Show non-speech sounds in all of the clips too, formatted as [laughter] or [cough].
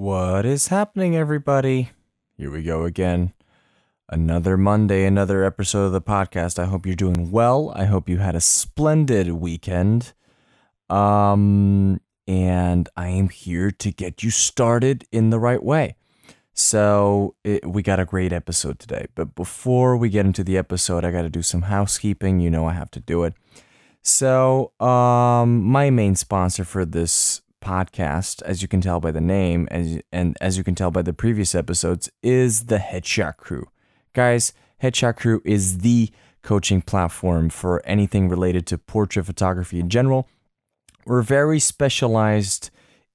What is happening, everybody? Here we go again. Another Monday, another episode of the podcast. I hope you're doing well. I hope you had a splendid weekend. Um, and I am here to get you started in the right way. So, it, we got a great episode today. But before we get into the episode, I got to do some housekeeping. You know, I have to do it. So, um, my main sponsor for this podcast, as you can tell by the name, as, and as you can tell by the previous episodes, is the Headshot Crew. Guys, Headshot Crew is the coaching platform for anything related to portrait photography in general. We're very specialized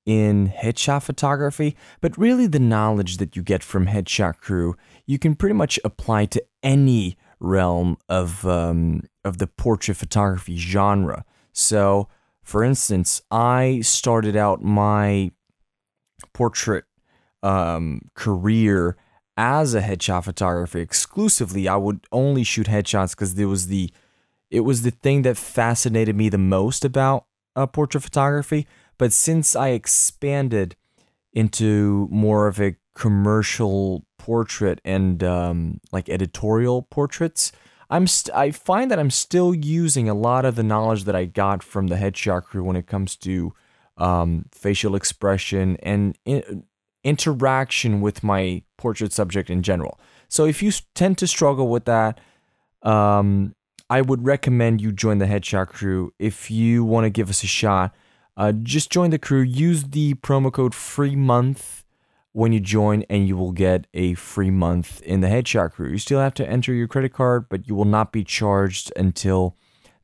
in headshot photography, but really the knowledge that you get from Headshot Crew, you can pretty much apply to any realm of um, of the portrait photography genre. So, for instance, I started out my portrait um, career as a headshot photographer exclusively. I would only shoot headshots because it was the it was the thing that fascinated me the most about uh, portrait photography. But since I expanded into more of a commercial portrait and um, like editorial portraits, I'm st- I find that I'm still using a lot of the knowledge that I got from the headshot crew when it comes to um, facial expression and in- interaction with my portrait subject in general. So if you tend to struggle with that, um, I would recommend you join the headshot crew. If you want to give us a shot, uh, just join the crew. Use the promo code free month when you join, and you will get a free month in the headshot crew. You still have to enter your credit card, but you will not be charged until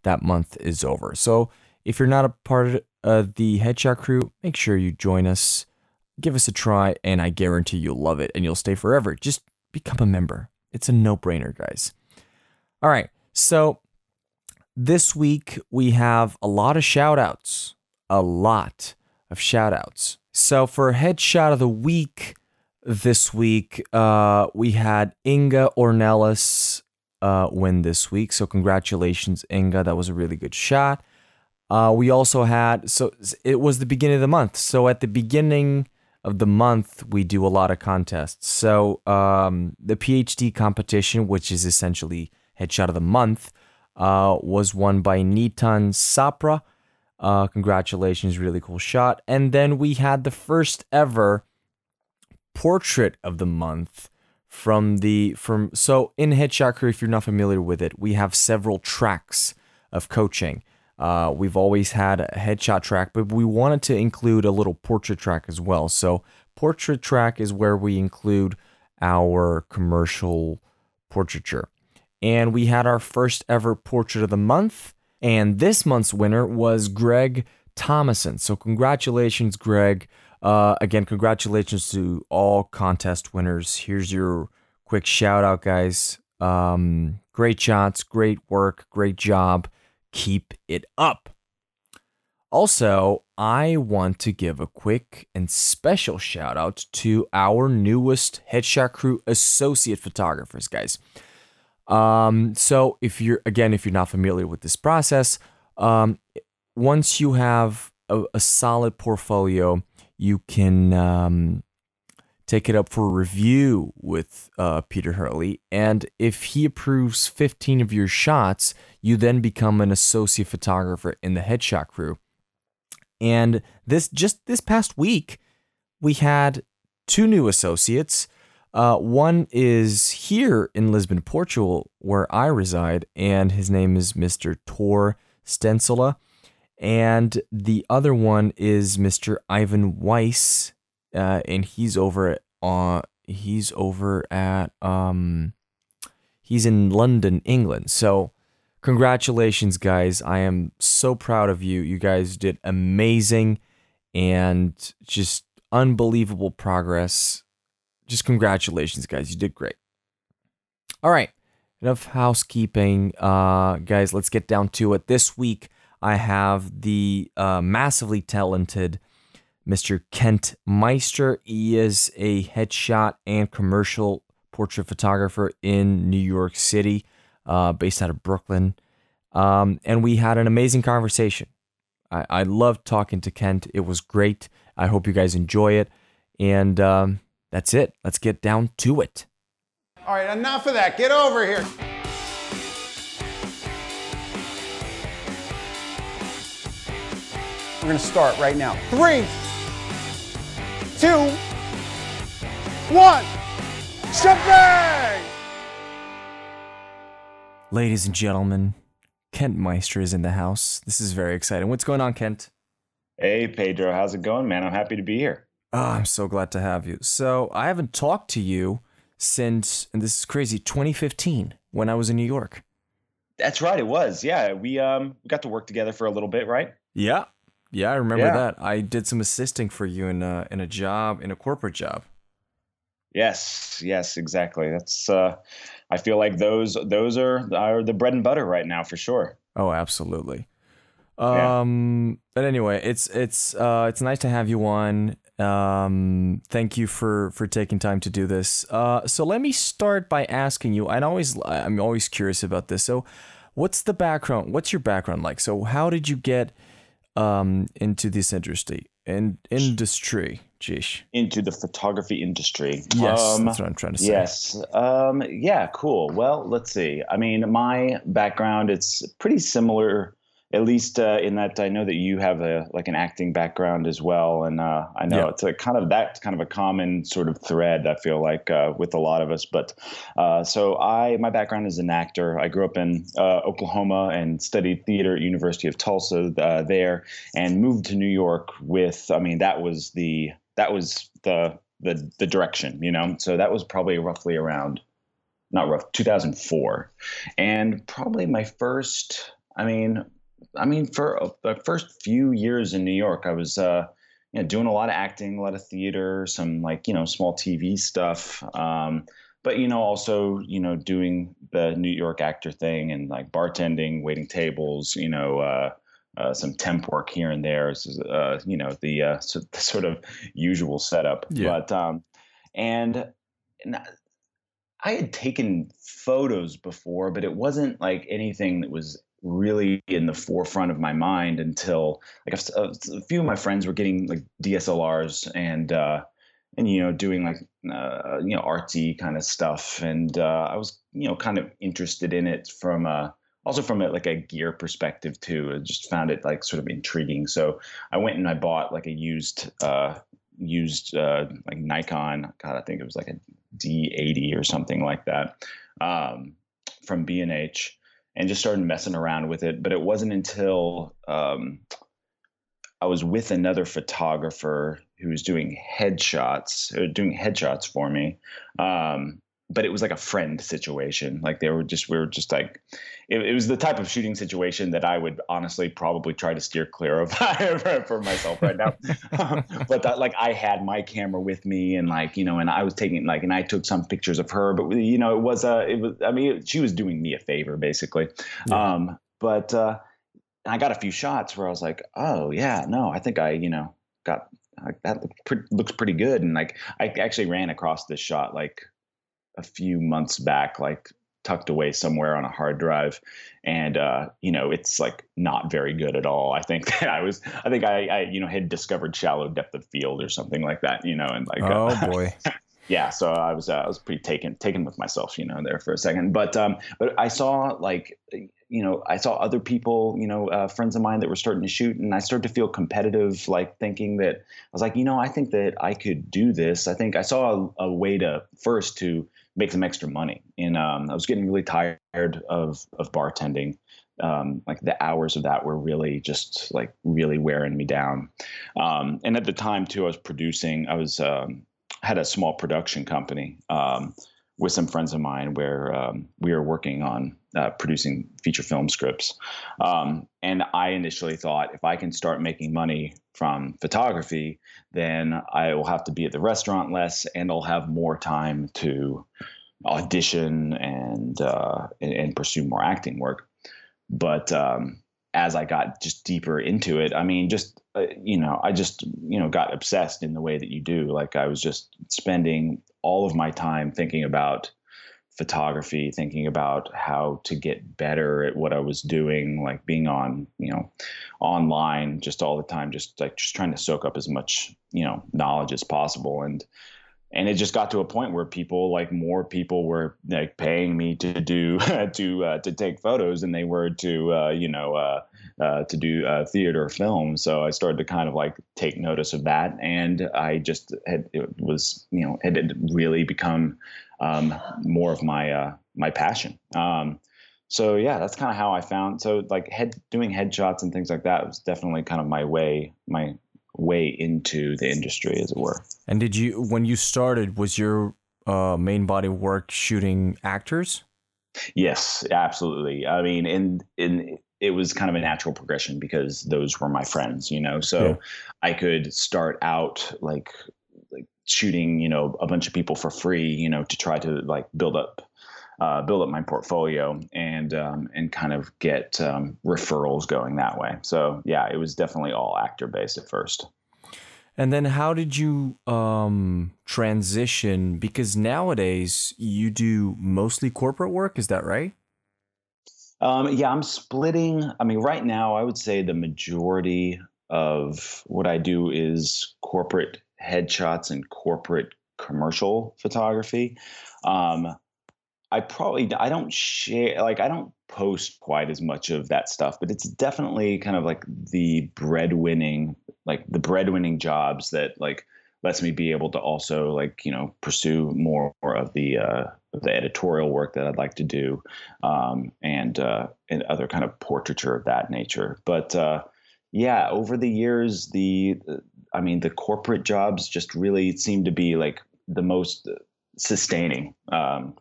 that month is over. So if you're not a part of the headshot crew, make sure you join us. Give us a try, and I guarantee you'll love it and you'll stay forever. Just become a member. It's a no brainer, guys. All right. So this week we have a lot of shout outs. A lot of shout outs. So for headshot of the week this week, uh, we had Inga Ornelas uh, win this week. So congratulations, Inga. That was a really good shot. Uh, we also had so it was the beginning of the month. So at the beginning of the month, we do a lot of contests. So um, the PhD competition, which is essentially headshot of the month, uh, was won by Nitan Sapra. Uh, congratulations, really cool shot. And then we had the first ever portrait of the month from the from so in Headshot Crew. If you're not familiar with it, we have several tracks of coaching. Uh, we've always had a headshot track, but we wanted to include a little portrait track as well. So portrait track is where we include our commercial portraiture. And we had our first ever portrait of the month. And this month's winner was Greg Thomason. So, congratulations, Greg. Uh, again, congratulations to all contest winners. Here's your quick shout out, guys. Um, great shots, great work, great job. Keep it up. Also, I want to give a quick and special shout out to our newest Headshot Crew associate photographers, guys. Um, so if you're again, if you're not familiar with this process, um, once you have a, a solid portfolio, you can um, take it up for review with uh, Peter Hurley, and if he approves 15 of your shots, you then become an associate photographer in the Headshot Crew. And this just this past week, we had two new associates. Uh, one is here in Lisbon, Portugal, where I reside, and his name is Mr. Tor Stencila. And the other one is Mr. Ivan Weiss, uh, and he's over at uh, he's over at um, he's in London, England. So, congratulations, guys! I am so proud of you. You guys did amazing, and just unbelievable progress just congratulations, guys. You did great. All right, enough housekeeping, uh, guys. Let's get down to it. This week, I have the uh, massively talented Mr. Kent Meister. He is a headshot and commercial portrait photographer in New York City, uh, based out of Brooklyn. Um, and we had an amazing conversation. I, I loved talking to Kent. It was great. I hope you guys enjoy it. And um, that's it. Let's get down to it. All right, enough of that. Get over here. We're going to start right now. Three, two, one. Shebang! Ladies and gentlemen, Kent Meister is in the house. This is very exciting. What's going on, Kent? Hey, Pedro. How's it going, man? I'm happy to be here. Oh, I'm so glad to have you. So, I haven't talked to you since, and this is crazy, 2015 when I was in New York. That's right. It was. Yeah. We um we got to work together for a little bit, right? Yeah. Yeah, I remember Yeah. that. I did some assisting for you in a, in a job, in a corporate job. Yes. Yes. Exactly. That's. uh I feel like those those are are the bread and butter right now for sure. Oh, absolutely. Yeah. Um, but anyway, it's it's uh it's nice to have you on. Um, thank you for for taking time to do this. Uh, so let me start by asking you. I always I'm always curious about this. So, what's the background? What's your background like? So, how did you get um into this industry? In industry, geesh. Into the photography industry. Yes, Um, that's what I'm trying to say. Yes. Um, yeah, cool. Well, let's see. I mean, my background it's pretty similar, at least uh, in that I know that you have a like an acting background as well, and uh, I know Yeah. it's a kind of that kind of a common sort of thread. I feel like uh, with a lot of us. But uh, so I my background is an actor. I grew up in uh, Oklahoma and studied theater at University of Tulsa uh, there, and moved to New York with. I mean, that was the that was the the the direction, you know. So that was probably roughly around not rough 2004, and probably my first. I mean, I mean for uh, the first few years in New York, I was. Uh, you know, doing a lot of acting, a lot of theater, some like you know small TV stuff, um, but you know also you know doing the New York actor thing and like bartending, waiting tables, you know, uh, uh, some temp work here and there, uh, you know the, uh, so, [laughs] the sort of usual setup. Yeah. But um, and, and I- I had taken photos before, but it wasn't like anything that was really in the forefront of my mind until like a, a- a few of my friends were getting like DSLRs and uh, and you know doing like uh, you know artsy kind of stuff, and uh, I was you know kind of interested in it from a also from a, like a gear perspective too. I just found it like sort of intriguing. So I went and I bought like a used uh, used uh, like Nikon. God, I think it was like a D80 or something like that um, from B and just started messing around with it. But it wasn't until um, I was with another photographer who was doing headshots, doing headshots for me. Um, but it was like a friend situation. Like they were just, we were just like, it, it was the type of shooting situation that I would honestly probably try to steer clear of [laughs] for myself right now. [laughs] but that, like I had my camera with me and like, you know, and I was taking like, and I took some pictures of her, but you know, it was, uh, it was, I mean, she was doing me a favor basically. Yeah. Um, but, uh, I got a few shots where I was like, oh yeah, no, I think I, you know, got like, that looks pretty good. And like, I actually ran across this shot like a few months back, like tucked away somewhere on a hard drive. And, uh, you know, it's like not very good at all. I think [laughs] that I was, I think I, I, you know, had discovered shallow depth of field or something like that, you know, and like, Oh uh, boy. [laughs] yeah so i was uh, i was pretty taken taken with myself you know there for a second but um but i saw like you know i saw other people you know uh, friends of mine that were starting to shoot and i started to feel competitive like thinking that i was like you know i think that i could do this i think i saw a, a way to first to make some extra money. And um, i was getting really tired of of bartending. Um, like the hours of that were really just like really wearing me down. Um, and at the time too i was producing i was um, had a small production company um, with some friends of mine where um, we were working on uh, producing feature film scripts. Um, and I initially thought if I can start making money from photography, then I will have to be at the restaurant less and I'll have more time to audition and, uh, and, and pursue more acting work. But um, as I got just deeper into it, I mean, just uh, you know, I just you know got obsessed in the way that you do. Like I was just spending all of my time thinking about photography, thinking about how to get better at what I was doing, like being on, you know, online just all the time, just like just trying to soak up as much, you know, knowledge as possible. And and it just got to a point where people like more people were like paying me to do [laughs] to uh, to take photos than they were to uh, you know uh, uh to do uh, theater film. So I started to kind of like take notice of that, and I just had it was you know it had really become um, more of my uh, my passion. Um, so yeah, that's kind of how I found. So like head doing headshots and things like that was definitely kind of my way my way into the industry, as it were. And did you, when you started, was your uh, main body work shooting actors? Yes, absolutely. I mean, in in it was kind of a natural progression because those were my friends, you know. So yeah. I could start out like shooting, you know, a bunch of people for free, you know, to try to like build up uh, build up my portfolio and um, and kind of get um, referrals going that way. So yeah, it was definitely all actor based at first. And then how did you um, transition? Because nowadays you do mostly corporate work. Is that right? Um, yeah, I'm splitting. I mean, right now I would say the majority of what I do is corporate headshots and corporate commercial photography. Um, I probably I don't share like I don't post quite as much of that stuff, but it's definitely kind of like the breadwinning like the breadwinning jobs that like lets me be able to also like you know pursue more of the uh, the editorial work that I'd like to do, um, and uh, and other kind of portraiture of that nature. But uh, yeah, over the years, the I mean the corporate jobs just really seem to be like the most sustaining. Um,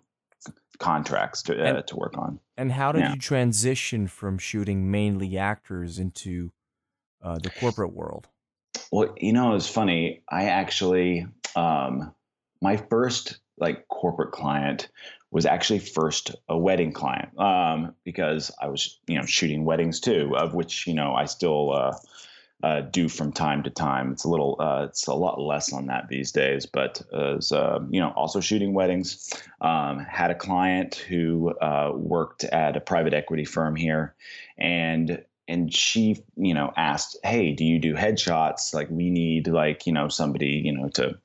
contracts to uh, to work on. And how did yeah. you transition from shooting mainly actors into uh, the corporate world? Well, you know, it's funny. I actually, um, my first like corporate client was actually first a wedding client um, because I was, you know, shooting weddings too, of which you know I still uh, uh, do from time to time. It's a little, uh, it's a lot less on that these days, but as uh, you know, also shooting weddings. Um, had a client who uh, worked at a private equity firm here, and and she you know asked hey do you do headshots like we need like you know somebody you know to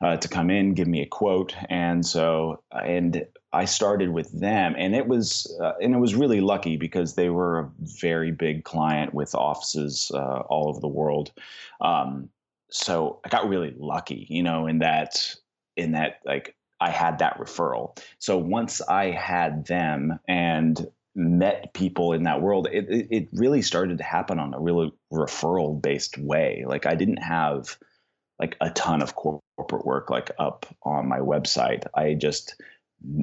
uh, to come in give me a quote and so and i started with them and it was uh, and it was really lucky because they were a very big client with offices uh, all over the world um, so i got really lucky you know in that in that like I had that referral. So once I had them and met people in that world, it, it really started to happen on a really referral based way. Like I didn't have like a ton of corporate work like up on my website. I just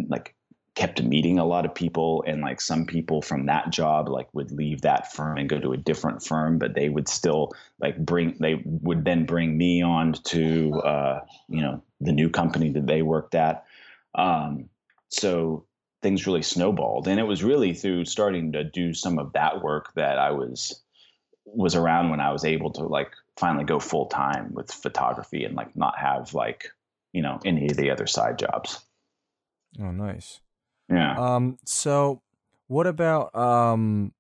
like kept meeting a lot of people and like some people from that job like would leave that firm and go to a different firm but they would still like bring they would then bring me on to uh you know the new company that they worked at um so things really snowballed. And it was really through starting to do some of that work that I was was around when I was able to like finally go full time with photography and like not have like, you know, any of the other side jobs. Oh, nice. Yeah. Um so what about um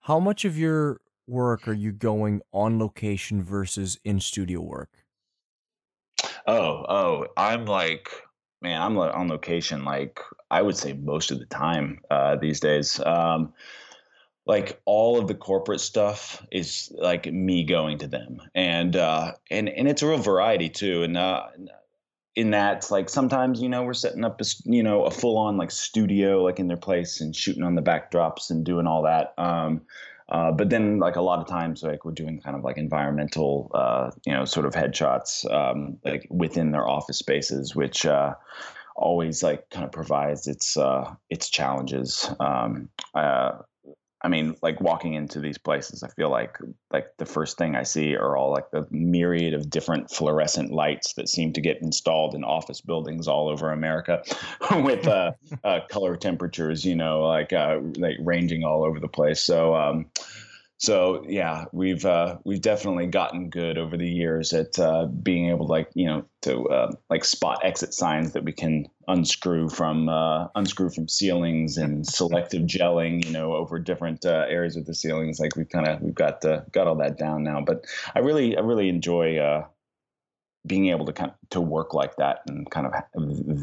how much of your work are you going on location versus in studio work? Oh, oh, I'm like man, I'm on location like I would say most of the time uh, these days. Um, like all of the corporate stuff is like me going to them, and uh, and and it's a real variety too. And uh, in that, like sometimes you know we're setting up a you know a full on like studio like in their place and shooting on the backdrops and doing all that. Um, uh, but then, like a lot of times, like we're doing kind of like environmental, uh, you know, sort of headshots, um, like within their office spaces, which uh, always like kind of provides its uh, its challenges. Um, uh, I mean, like walking into these places, I feel like like the first thing I see are all like the myriad of different fluorescent lights that seem to get installed in office buildings all over America, [laughs] with uh, uh, color temperatures, you know, like uh, like ranging all over the place. So. Um, so yeah, we've uh, we've definitely gotten good over the years at uh, being able to like you know to uh, like spot exit signs that we can unscrew from uh, unscrew from ceilings and selective gelling you know over different uh, areas of the ceilings. Like we've kind of we've got uh, got all that down now. But I really I really enjoy being able to kind of, to work like that and kind of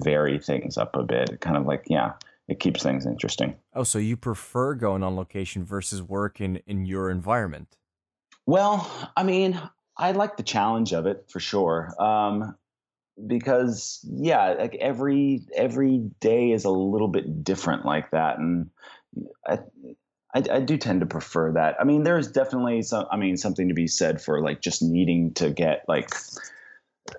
vary things up a bit. Kind of like yeah it keeps things interesting. Oh, so you prefer going on location versus work in, in your environment? Well, I mean, I like the challenge of it for sure. Um, because yeah, like every every day is a little bit different like that, and I, I, I do tend to prefer that. I mean, there's definitely some. I mean, something to be said for like just needing to get like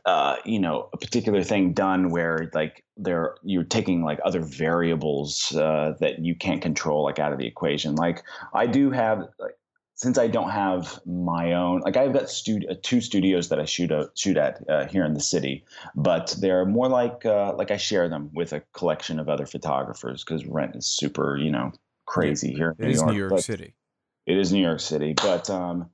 uh, you know a particular thing done where like there you're taking like other variables uh, that you can't control like out of the equation. Like i do have like since i don't have my own like i've got stu- uh, two studios that i shoot a, shoot at uh, here in the city but they're more like uh, like i share them with a collection of other photographers because rent is super you know crazy here in it new york, new york city. it is new york city but um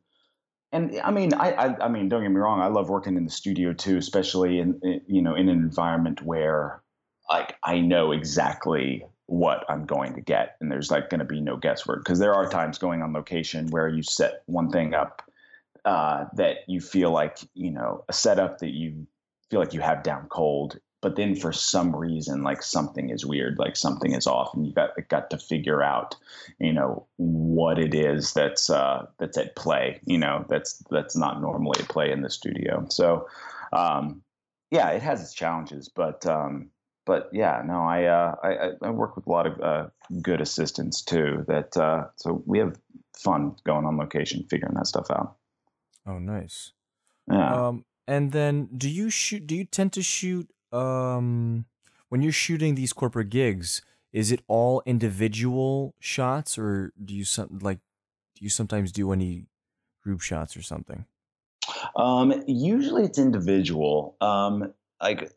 and I mean, I, I, I, mean, don't get me wrong. I love working in the studio too, especially in, in you know in an environment where like I know exactly what I'm going to get, and there's like going to be no guesswork. Because there are times going on location where you set one thing up uh, that you feel like you know a setup that you feel like you have down cold, but then for some reason like something is weird like something is off and you got got to figure out you know what it is that's uh that's at play you know that's that's not normally at play in the studio. So um yeah it has its challenges but um but yeah no i uh i i work with a lot of uh good assistants too that uh so we have fun going on location figuring that stuff out. Oh nice. Yeah. Um and then do you shoot do you tend to shoot um when you're shooting these corporate gigs, is it all individual shots or do you some like do you sometimes do any group shots or something? Um usually it's individual. Um like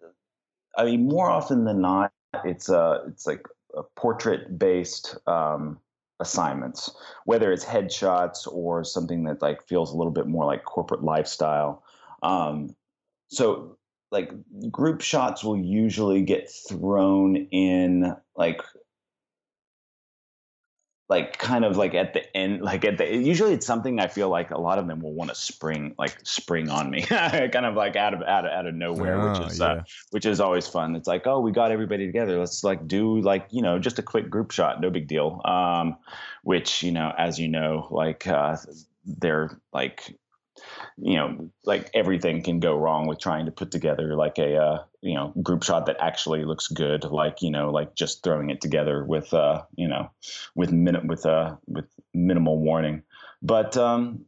I mean more often than not it's uh it's like a portrait based um assignments, whether it's headshots or something that like feels a little bit more like corporate lifestyle. Um, so like group shots will usually get thrown in like like kind of like at the end like at the usually it's something i feel like a lot of them will want to spring like spring on me. [laughs] Kind of like out of out of out of nowhere oh, which is uh, yeah. uh, which is always fun. It's like oh we got everybody together. Let's like do like you know just a quick group shot. No big deal. Um which you know as you know like uh they're like you know, like everything can go wrong with trying to put together like a, uh, you know, group shot that actually looks good. Like, you know, like just throwing it together with, uh, you know, with minute, with, uh, with minimal warning. But, um,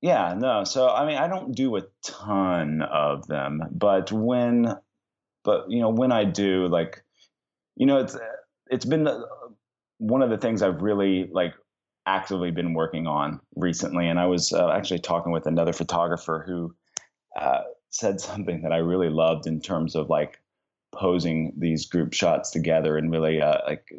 yeah, no. So, I mean, I don't do a ton of them, but when, but, you know, when I do, like, you know, it's, it's been uh, one of the things I've really like actively been working on recently. And I was uh, actually talking with another photographer who uh, said [laughs] something that I really loved in terms of like posing these group shots together and really uh, like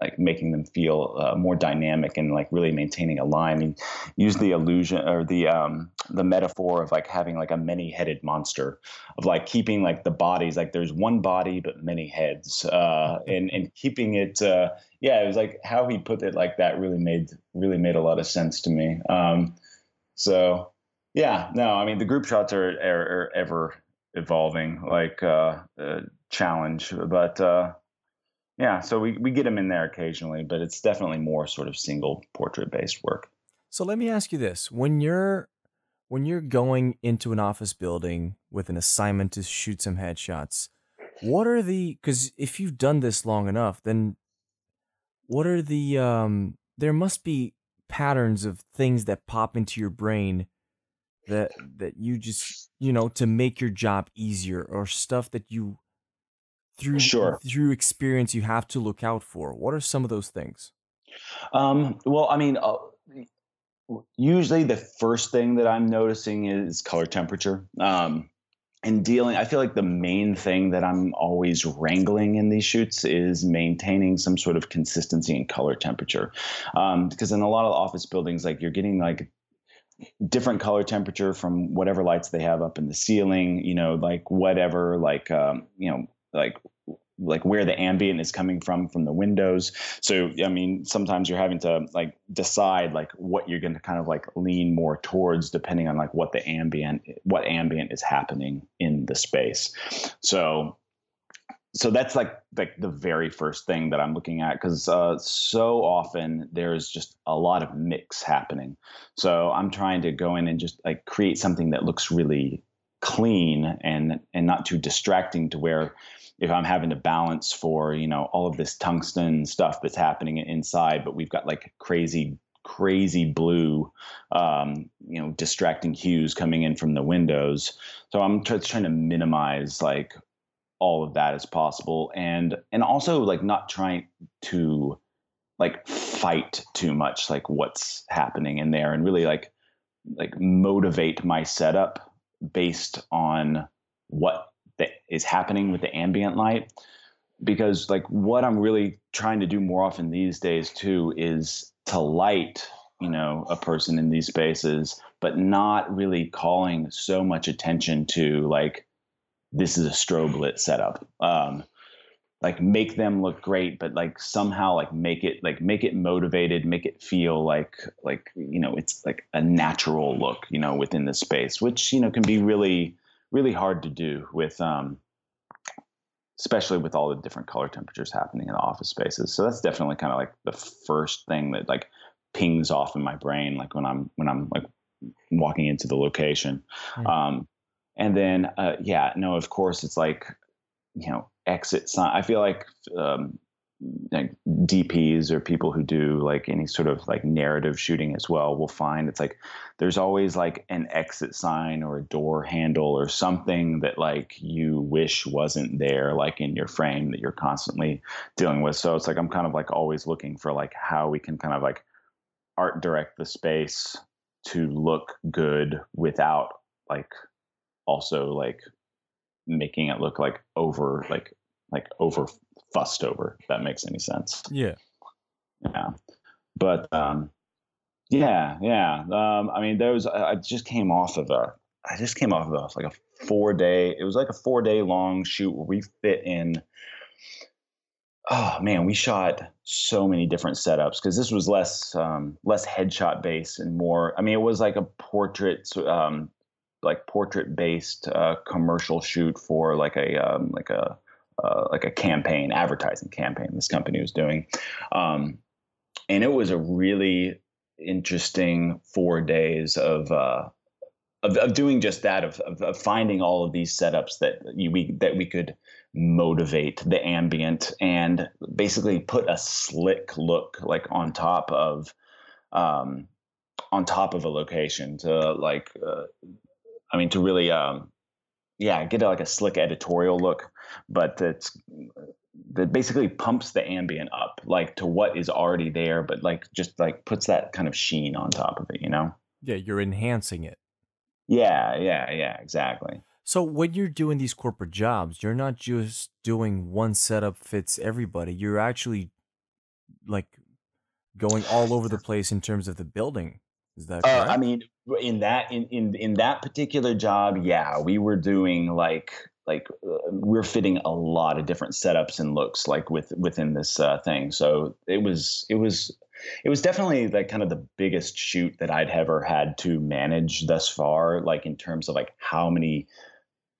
like making them feel uh, more dynamic and like really maintaining a line. And use the illusion or the um, the metaphor of like having like a many headed monster of like keeping like the bodies like there's one body but many heads uh, and and keeping it. Uh, yeah, it was like how he put it like that really made really made a lot of sense to me. Um, so yeah, no, I mean the group shots are, are, are ever evolving like uh, challenge, but uh, yeah, so we, we get them in there occasionally, but it's definitely more sort of single portrait based work. So let me ask you this. When you're when you're going into an office building with an assignment to shoot some headshots, what are the cuz if you've done this long enough, then what are the um there must be patterns of things that pop into your brain that that you just, you know, to make your job easier or stuff that you through sure. through experience you have to look out for? What are some of those things? Um, well, I mean, uh, usually the first thing that I'm noticing is color temperature. Um, and dealing i feel like the main thing that i'm always wrangling in these shoots is maintaining some sort of consistency in color temperature um, because in a lot of office buildings like you're getting like different color temperature from whatever lights they have up in the ceiling you know like whatever like um, you know like like where the ambient is coming from from the windows. So i mean sometimes you're having to like decide like what you're going to kind of like lean more towards depending on like what the ambient what ambient is happening in the space. So so that's like like the very first thing that i'm looking at because uh, so often there's just a lot of mix happening. So i'm trying to go in and just like create something that looks really clean and and not too distracting to where if I'm having to balance for, you know, all of this tungsten stuff that's happening inside, but we've got like crazy, crazy blue, um, you know, distracting hues coming in from the windows. So I'm t- trying to minimize like all of that as possible. And, and also like not trying to like fight too much, like what's happening in there and really like, like motivate my setup based on what is happening with the ambient light. Because like what i'm really trying to do more often these days too is to light you know a person in these spaces but not really calling so much attention to like this is a strobe lit setup. Um like make them look great but like somehow like make it like make it motivated make it feel like like you know it's like a natural look you know within the space which you know can be really really hard to do with um, especially with all the different color temperatures happening in the office spaces. So that's definitely kind of like the first thing that like pings off in my brain, like when I'm when I'm like walking into the location. Mm-hmm. Um, and then uh, yeah, no, of course it's like you know exit sign. I feel like um, like DPs or people who do like any sort of like narrative shooting as well will find it's like there's always like an exit sign or a door handle or something that like you wish wasn't there like in your frame that you're constantly dealing with. So it's like I'm kind of like always looking for like how we can kind of like art direct the space to look good without like also like making it look like over like like over fussed over if that makes any sense. Yeah. Yeah. But um yeah yeah. Um i mean there was i just came off of a i just came off of a, like a four day it was like a four day long shoot where we fit in. Oh man we shot so many different setups because this was less um less headshot based and more i mean it was like a portrait um like portrait based uh, commercial shoot for like a um, like a uh, like a campaign, advertising campaign this company was doing. Um, and it was a really interesting four days of, uh, of, of, doing just that, of, of, of, finding all of these setups that you, we, that we could motivate the ambient and basically put a slick look like on top of, um, on top of a location to like, uh, I mean, to really, um, yeah, get like a slick editorial look, but it's that basically pumps the ambient up like to what is already there, but like just like puts that kind of sheen on top of it, you know? Yeah, you're enhancing it. Yeah, yeah, yeah, exactly. So when you're doing these corporate jobs, you're not just doing one setup fits everybody. You're actually like going all over the [sighs] place in terms of the building. Is that? Uh, I mean, in that in, in in that particular job, yeah, we were doing like like uh, we're fitting a lot of different setups and looks like with within this uh, thing. So it was it was it was definitely like kind of the biggest shoot that I'd ever had to manage thus far. Like in terms of like how many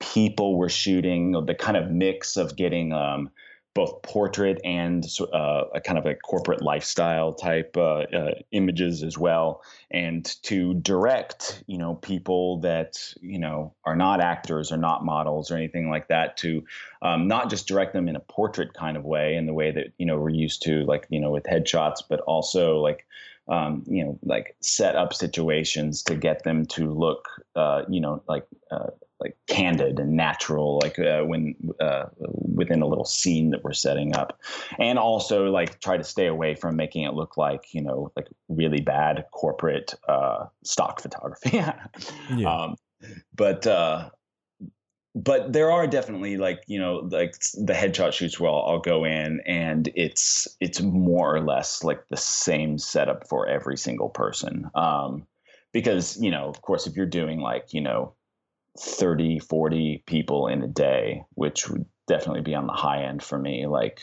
people were shooting, the kind of mix of getting um, both portrait and uh, a kind of a corporate lifestyle type uh, uh, images as well, and to direct, you know, people that you know are not actors or not models or anything like that, to um, not just direct them in a portrait kind of way, in the way that you know we're used to, like you know with headshots, but also like um, you know, like set up situations to get them to look, uh, you know, like uh, like candid and natural like uh, when uh, within a little scene that we're setting up. And also like try to stay away from making it look like you know like really bad corporate uh, stock photography. [laughs] Yeah. um, but uh, but there are definitely like you know like the headshot shoots where I'll, I'll, go in and it's it's more or less like the same setup for every single person. Um, because you know of course if you're doing like you know 30 40 people in a day which would definitely be on the high end for me like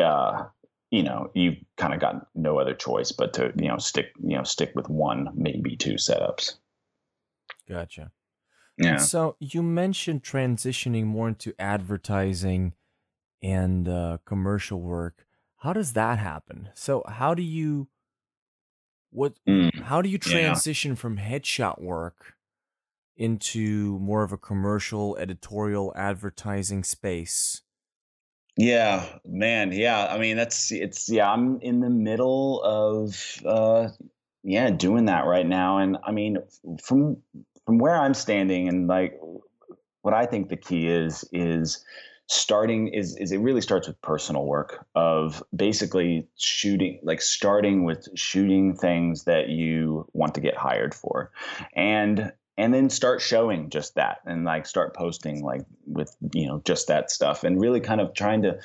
uh, you know you kind of got no other choice but to you know stick you know stick with one maybe two setups gotcha yeah. So you mentioned transitioning more into advertising and uh, commercial work. How does that happen? So how do you what Mm, how do you yeah. transition from headshot work into more of a commercial editorial advertising space? Yeah, man. Yeah. I mean, that's it's yeah, I'm in the middle of uh yeah, doing that right now and I mean, from from where I'm standing and like what I think the key is is starting is is it really starts with personal work of basically shooting like starting with shooting things that you want to get hired for and and then start showing just that and like start posting like with you know just that stuff and really kind of trying to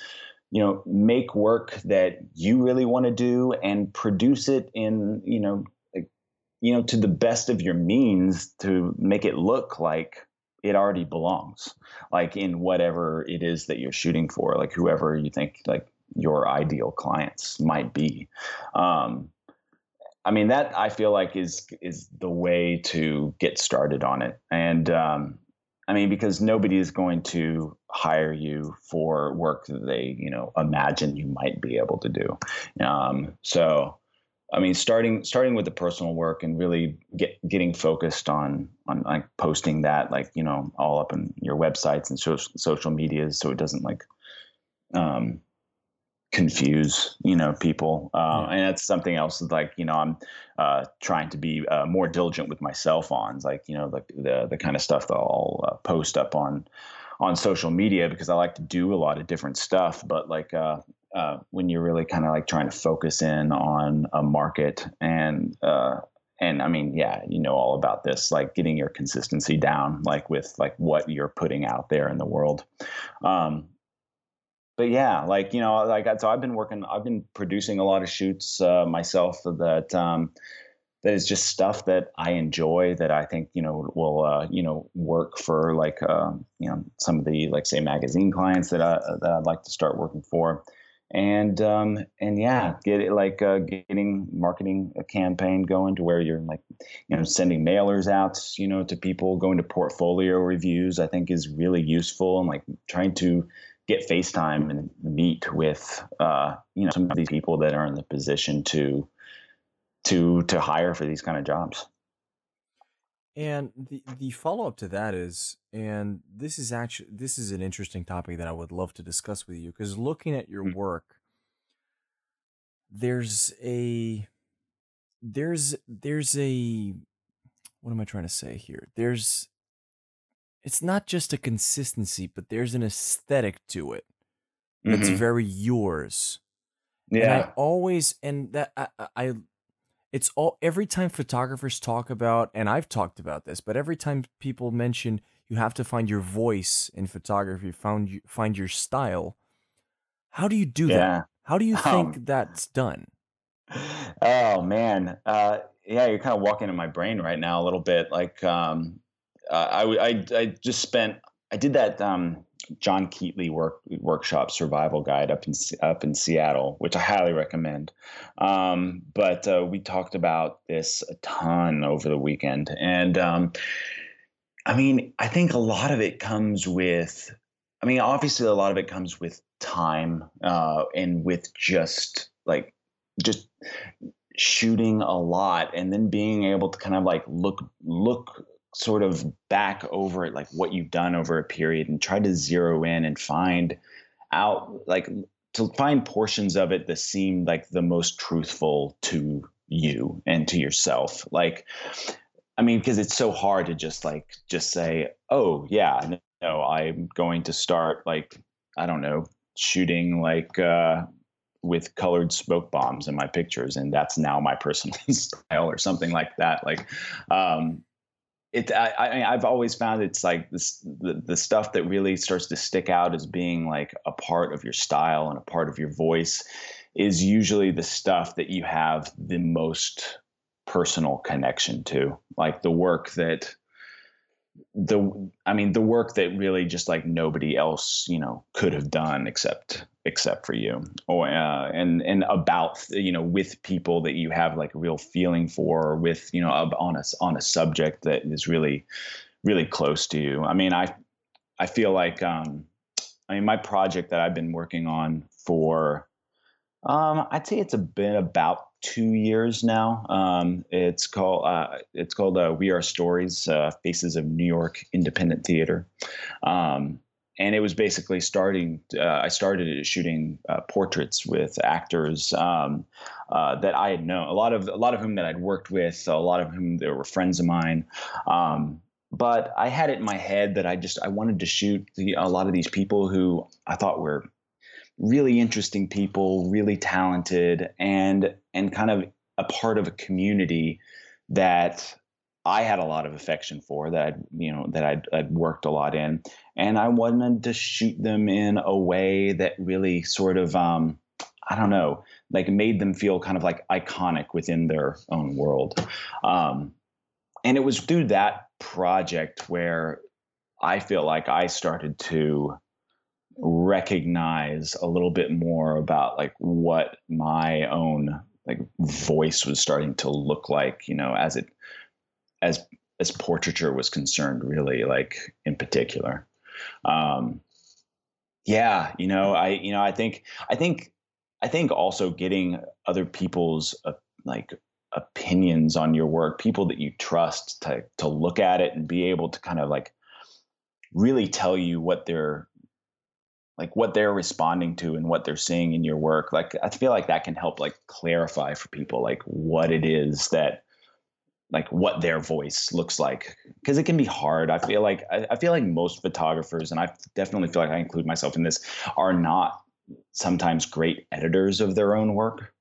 you know make work that you really want to do and produce it in you know you know to the best of your means to make it look like it already belongs like in whatever it is that you're shooting for like whoever you think like your ideal clients might be. Um i mean that i feel like is is the way to get started on it. And um i mean because nobody is going to hire you for work that they you know imagine you might be able to do. Um so I mean, starting starting with the personal work and really get getting focused on on like posting that like you know all up in your websites and social social medias, so it doesn't like um, confuse you know people. Uh, Yeah. and that's something else that, like you know I'm uh, trying to be uh, more diligent with myself on, like you know the the the kind of stuff that I'll uh, post up on on social media because I like to do a lot of different stuff, but like uh, uh, when you're really kind of like trying to focus in on a market and uh, and I mean, yeah, you know all about this, like getting your consistency down, like with like what you're putting out there in the world. Um, but yeah, like you know, like so I've been working, I've been producing a lot of shoots uh, myself that um, that is just stuff that I enjoy that I think you know will uh, you know work for like uh, you know some of the like say magazine clients that I that I'd like to start working for, and um, and yeah, get it like uh, getting marketing a campaign going to where you're like you know sending mailers out you know to people, going to portfolio reviews. I think is really useful and like trying to get FaceTime and meet with uh, you know some of these people that are in the position to to to hire for these kind of jobs. And the the follow up to that is, and this is actually this is an interesting topic that I would love to discuss with you because looking at your Mm. work, there's a there's there's a what am I trying to say here? There's it's not just a consistency, but there's an aesthetic to it that's Mhm. very yours. And I always and that I, I it's all every time photographers talk about and I've talked about this, but every time people mention you have to find your voice in photography, found you find your style. How do you do that? How do you [laughs] Um, think that's done? oh man, uh, yeah, you're kind of walking in my brain right now a little bit. Like, um, uh, I, I just spent, I did that um, John Keatley work workshop survival guide up in up in Seattle, which I highly recommend. Um, but uh, we talked about this a ton over the weekend, and um, I mean, I think a lot of it comes with, I mean, obviously a lot of it comes with time uh, and with just like just shooting a lot and then being able to kind of like look look sort of back over it like what you've done over a period and try to zero in and find out like to find portions of it that seem like the most truthful to you and to yourself. Like i mean because it's so hard to just like just say oh yeah no i'm going to start like i don't know shooting like uh with colored smoke bombs in my pictures and that's now my personal [laughs] style or something like that like um it I, I I've always found it's like this the, the stuff that really starts to stick out as being like a part of your style and a part of your voice is usually the stuff that you have the most personal connection to. Like the work that the i mean the work that really just like nobody else you know could have done except except for you. Or uh, and and about you know with people that you have like a real feeling for with you know on a on a subject that is really really close to you. I mean i i feel like um i mean my project that i've been working on for um i'd say it's been about two years now. Um, it's called uh, it's called uh, We Are Stories: uh, Faces of New York Independent Theater, um, and it was basically starting. Uh, I started shooting uh, portraits with actors um, uh, that I had known a lot of a lot of whom that I'd worked with, a lot of whom they were friends of mine. Um, but I had it in my head that I just I wanted to shoot the, a lot of these people who I thought were really interesting people, really talented, and and kind of a part of a community that I had a lot of affection for that I'd, you know that I'd, I'd, worked a lot in, and I wanted to shoot them in a way that really sort of um, I don't know like made them feel kind of like iconic within their own world, um, and it was through that project where I feel like I started to recognize a little bit more about like what my own like voice was starting to look like you know as it as as portraiture was concerned really like in particular. Um yeah you know i you know i think i think i think also getting other people's uh, like opinions on your work people that you trust to to look at it and be able to kind of like really tell you what they're like what they're responding to and what they're seeing in your work like i feel like that can help like clarify for people like what it is that like what their voice looks like because it can be hard i feel like I, I, feel like most photographers and i definitely feel like i include myself in this are not sometimes great editors of their own work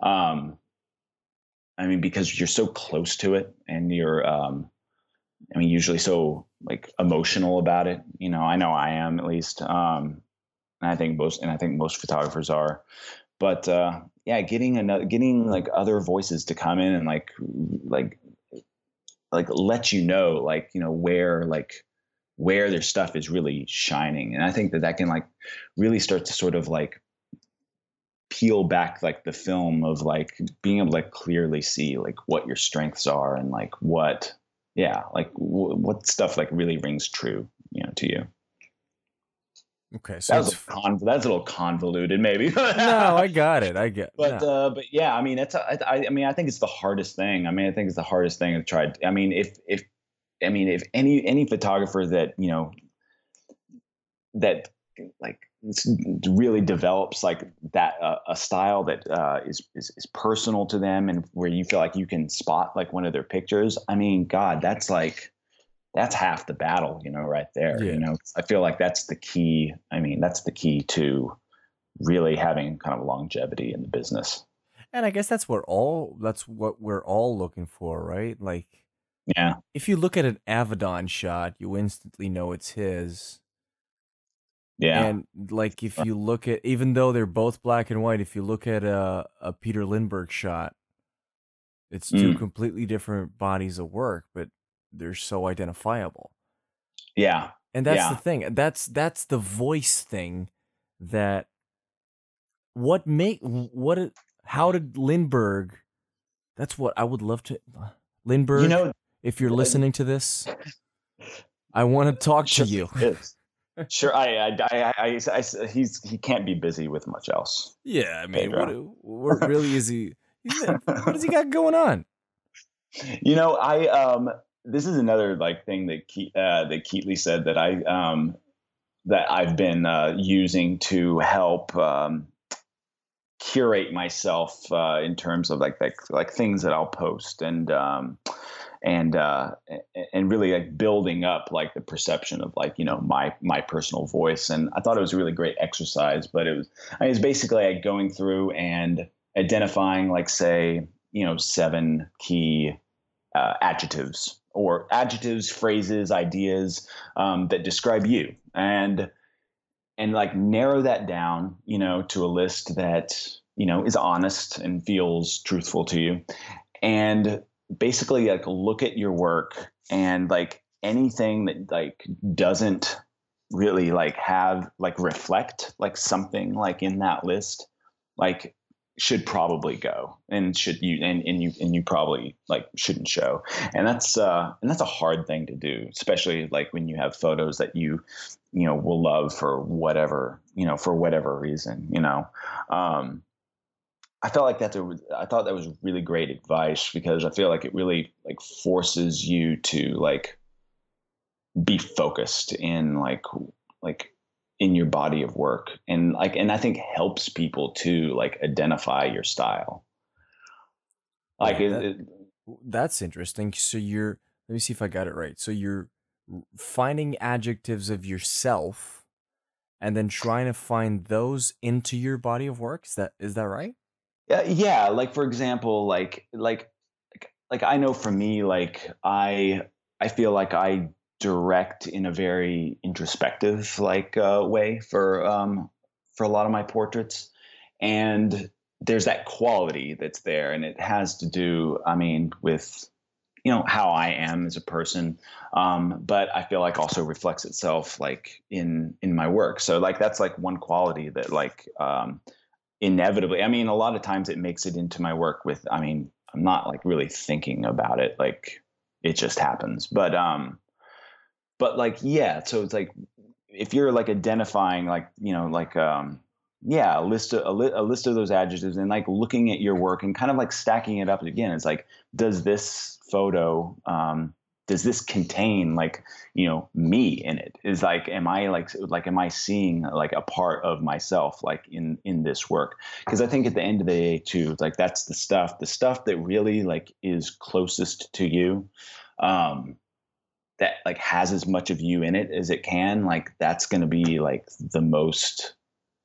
um i mean because you're so close to it and you're um i mean usually so like emotional about it you know i know i am at least um and I think most and I think most photographers are. But uh, yeah, getting another, getting like other voices to come in and like like like let you know like you know where like where their stuff is really shining, and I think that that can like really start to sort of like peel back like the film of like being able to like clearly see like what your strengths are and like what yeah like w- what stuff like really rings true you know to you Okay, so that was that's a little convoluted, maybe. [laughs] no, I got it. I get. But no. uh, but yeah, I mean, it's a, I, I mean, I think it's the hardest thing. I mean, I think it's the hardest thing to try. I mean, if if I mean, if any any photographer that you know that like really develops like that uh, a style that uh, is, is is personal to them and where you feel like you can spot like one of their pictures. I mean, God, that's like that's half the battle, you know, right there. Yeah. You know, I feel like that's the key. I mean, that's the key to really having kind of longevity in the business. And I guess that's what all that's what we're all looking for, right? Like yeah. If you look at an Avedon shot, you instantly know it's his. Yeah. And like if you look at even though they're both black and white, if you look at a, a Peter Lindbergh shot, it's two mm. completely different bodies of work, but they're so identifiable. Yeah. And that's yeah. the thing. That's that's the voice thing that what make what how did Lindbergh that's what I would love to Lindbergh you know if you're listening to this I want to talk sure to you. [laughs] sure, I, I, I, I, I, he's he can't be busy with much else. Yeah, I mean, what, what really is he? What does he [laughs] got going on? You know, I um, this is another like thing that Ke- uh, that Keatley said that I um, that I've been uh, using to help um, curate myself uh, in terms of like like like things that I'll post and um, and uh, and really like building up like the perception of like you know my my personal voice. And I thought it was a really great exercise but it was I mean, it was basically like going through and identifying like say you know seven key uh, adjectives or adjectives, phrases, ideas um, that describe you, and and like narrow that down, you know, to a list that you know is honest and feels truthful to you, and basically like look at your work and like anything that like doesn't really like have like reflect like something like in that list. Like should probably go and should you and, and you and you probably like shouldn't show. And that's uh and that's a hard thing to do especially like when you have photos that you you know will love for whatever you know for whatever reason you know? Um i felt like that's a i thought that was really great advice because i feel like it really like forces you to like be focused in like like in your body of work and like and i think helps people to like identify your style like Yeah, that- it- That's interesting. So you're let me see if I got it right. So you're finding adjectives of yourself and then trying to find those into your body of work. Is that is that right? Yeah, yeah. Like for example, like like like like I know for me, like I I feel like I direct in a very introspective like uh, way for um for a lot of my portraits, and there's that quality that's there, and it has to do, I mean, with you know how I am as a person, um, but I feel like also reflects itself like in in my work. So like that's like one quality that like um, inevitably i mean a lot of times it makes it into my work with i mean i'm not like really thinking about it like it just happens but um but like yeah so it's like if you're like identifying like you know like um yeah a list of a, li- a list of those adjectives and like looking at your work and kind of like stacking it up again it's like does this photo um does this contain like you know me in it? Is like am i like like am i seeing like a part of myself like in in this work? Because i think at the end of the day too like that's the stuff the stuff that really like is closest to you um that like has as much of you in it as it can like that's going to be like the most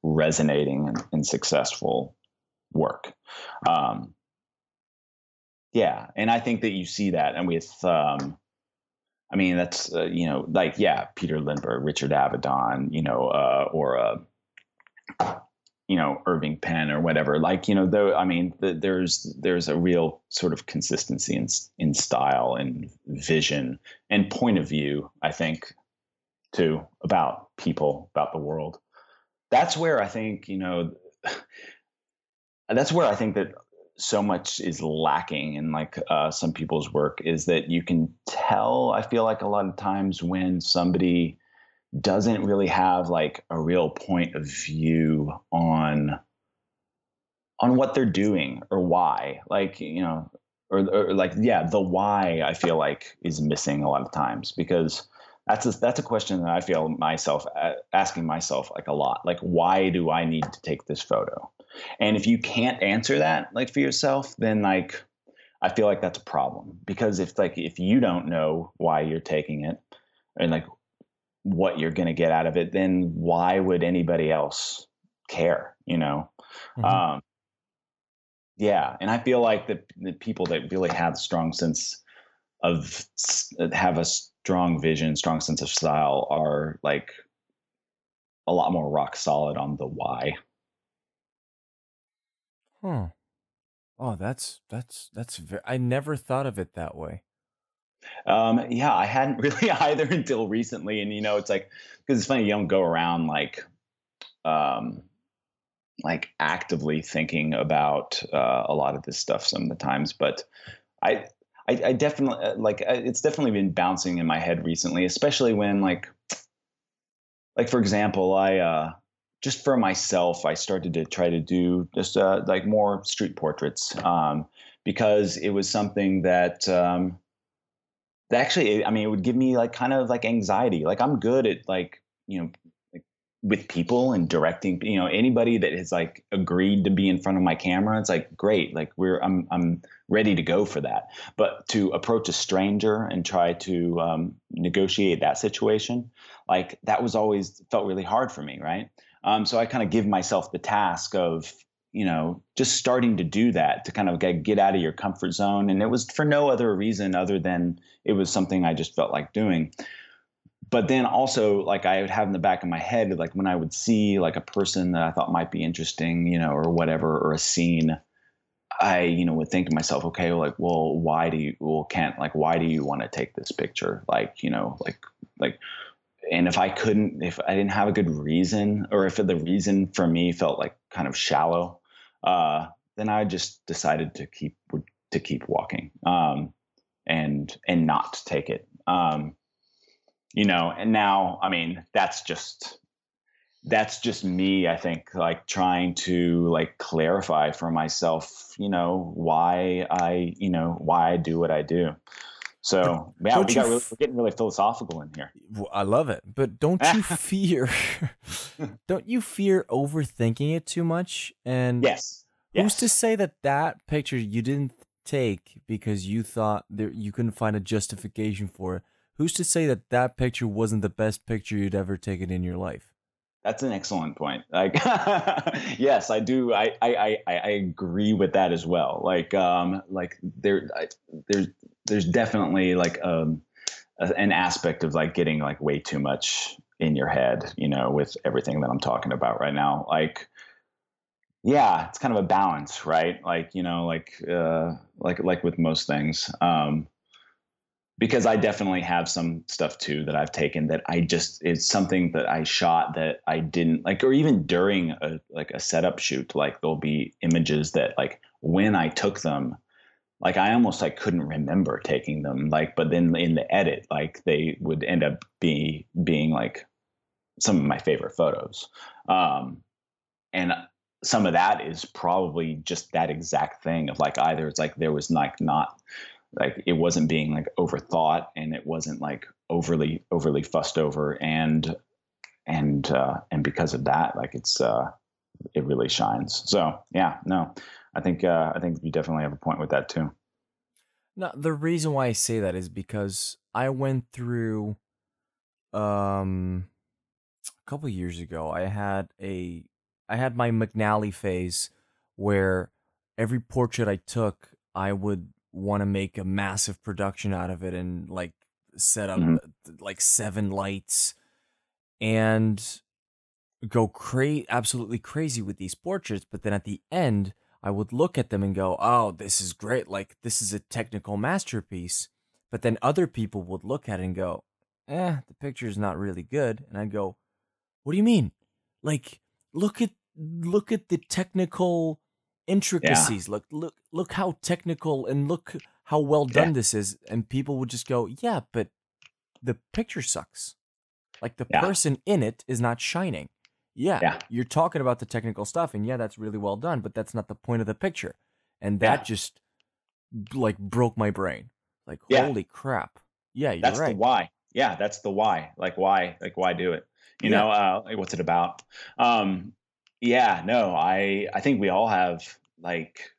resonating and, and successful work. Um yeah and i think that you see that and with um I mean, that's uh, you know, like yeah, Peter Lindbergh, Richard Avedon, you know, uh, or uh, you know, Irving Penn or whatever. Like you know, though I mean, the, there's there's a real sort of consistency in in style and vision and point of view. I think too about people, about the world. That's where I think you know. That's where I think that so much is lacking in like uh, some people's work is that you can tell i feel like a lot of times when somebody doesn't really have like a real point of view on on what they're doing or why. Like you know or, or like yeah the why i feel like is missing a lot of times because that's a, that's a question that i feel myself asking myself like a lot. Like why do i need to take this photo? And if you can't answer that like for yourself, then like I feel like that's a problem because if like if you don't know why you're taking it and like what you're going to get out of it, then why would anybody else care, you know? Mhm. Um yeah, and I feel like the the people that really have strong sense of have a strong vision, strong sense of style are like a lot more rock solid on the why. Hmm. Oh, that's that's that's I never thought of it that way. Um, yeah, I hadn't [laughs] really either until recently, and you know, it's like because it's funny you don't go around like, um, like actively thinking about uh, a lot of this stuff some of the times, but I, I, I definitely uh, like uh, it's definitely been bouncing in my head recently, especially when like, like for example, I uh, just for myself, I started to try to do just uh, like more street portraits um, because it was something that. Um, actually i mean it would give me like kind of like anxiety like i'm good at like you know like with people and directing you know anybody that has like agreed to be in front of my camera it's like great like we're i'm i'm ready to go for that. But to approach a stranger and try to um, negotiate that situation like that was always felt really hard for me right? Um, so i kind of give myself the task of you know, just starting to do that to kind of get, get out of your comfort zone. And it was for no other reason other than it was something I just felt like doing. But then also, like, I would have in the back of my head, like, when I would see like a person that I thought might be interesting, you know, or whatever, or a scene, I, you know, would think to myself, okay, well, like, well, why do you, well, can't, like, why do you want to take this picture? Like, you know, like, like, and if I couldn't, if I didn't have a good reason, or if the reason for me felt like kind of shallow, uh, then I just decided to keep to keep walking um, and and not take it. Um, you know, and now I mean that's just that's just me. I think like trying to like clarify for myself, you know, why I you know why I do what I do. So yeah, we got really, we're getting really philosophical in here. I love it, but don't you [laughs] fear? [laughs] don't you fear overthinking it too much? And yes, who's yes. to say that that picture you didn't take because you thought there you couldn't find a justification for it? Who's to say that that picture wasn't the best picture you'd ever taken in your life? That's an excellent point. Like, [laughs] yes, I do. I, I, I, I agree with that as well. Like, um, like there, I, there's, there's definitely like um, a, an aspect of like getting like way too much in your head, you know, with everything that I'm talking about right now. Like, yeah, it's kind of a balance, right? Like, you know, like, uh, like, like with most things. Um, because I definitely have some stuff too that I've taken that I just it's something that I shot that I didn't like or even during a like a setup shoot like there'll be images that like when I took them like I almost like couldn't remember taking them like but then in the edit like they would end up be being like some of my favorite photos. Um and some of that is probably just that exact thing of like either it's like there was like not like it wasn't being like overthought and it wasn't like overly overly fussed over and and uh and because of that like it's uh it really shines. So yeah no i think uh i think you definitely have a point with that too no the reason why i say that is because i went through um a couple years ago i had a i had my mcnally phase where every portrait i took i would want to make a massive production out of it and like set up mm-hmm. like seven lights and go crazy absolutely crazy with these portraits but then at the end i would look at them and go oh this is great like this is a technical masterpiece but then other people would look at it and go eh the picture is not really good and i'd go what do you mean like look at look at the technical intricacies. Yeah. Look, look, look how technical and look how well done yeah. this is. And people would just go, yeah, but the picture sucks. Like the yeah. person in it is not shining. Yeah, yeah, you're talking about the technical stuff, and yeah, that's really well done, but that's not the point of the picture. And that just like broke my brain. Like, holy crap. Yeah, you're that's right. the why. Yeah, that's the why. Like, why? Like, why do it? You know, uh, like, what's it about? Um, yeah, no, I I think we all have like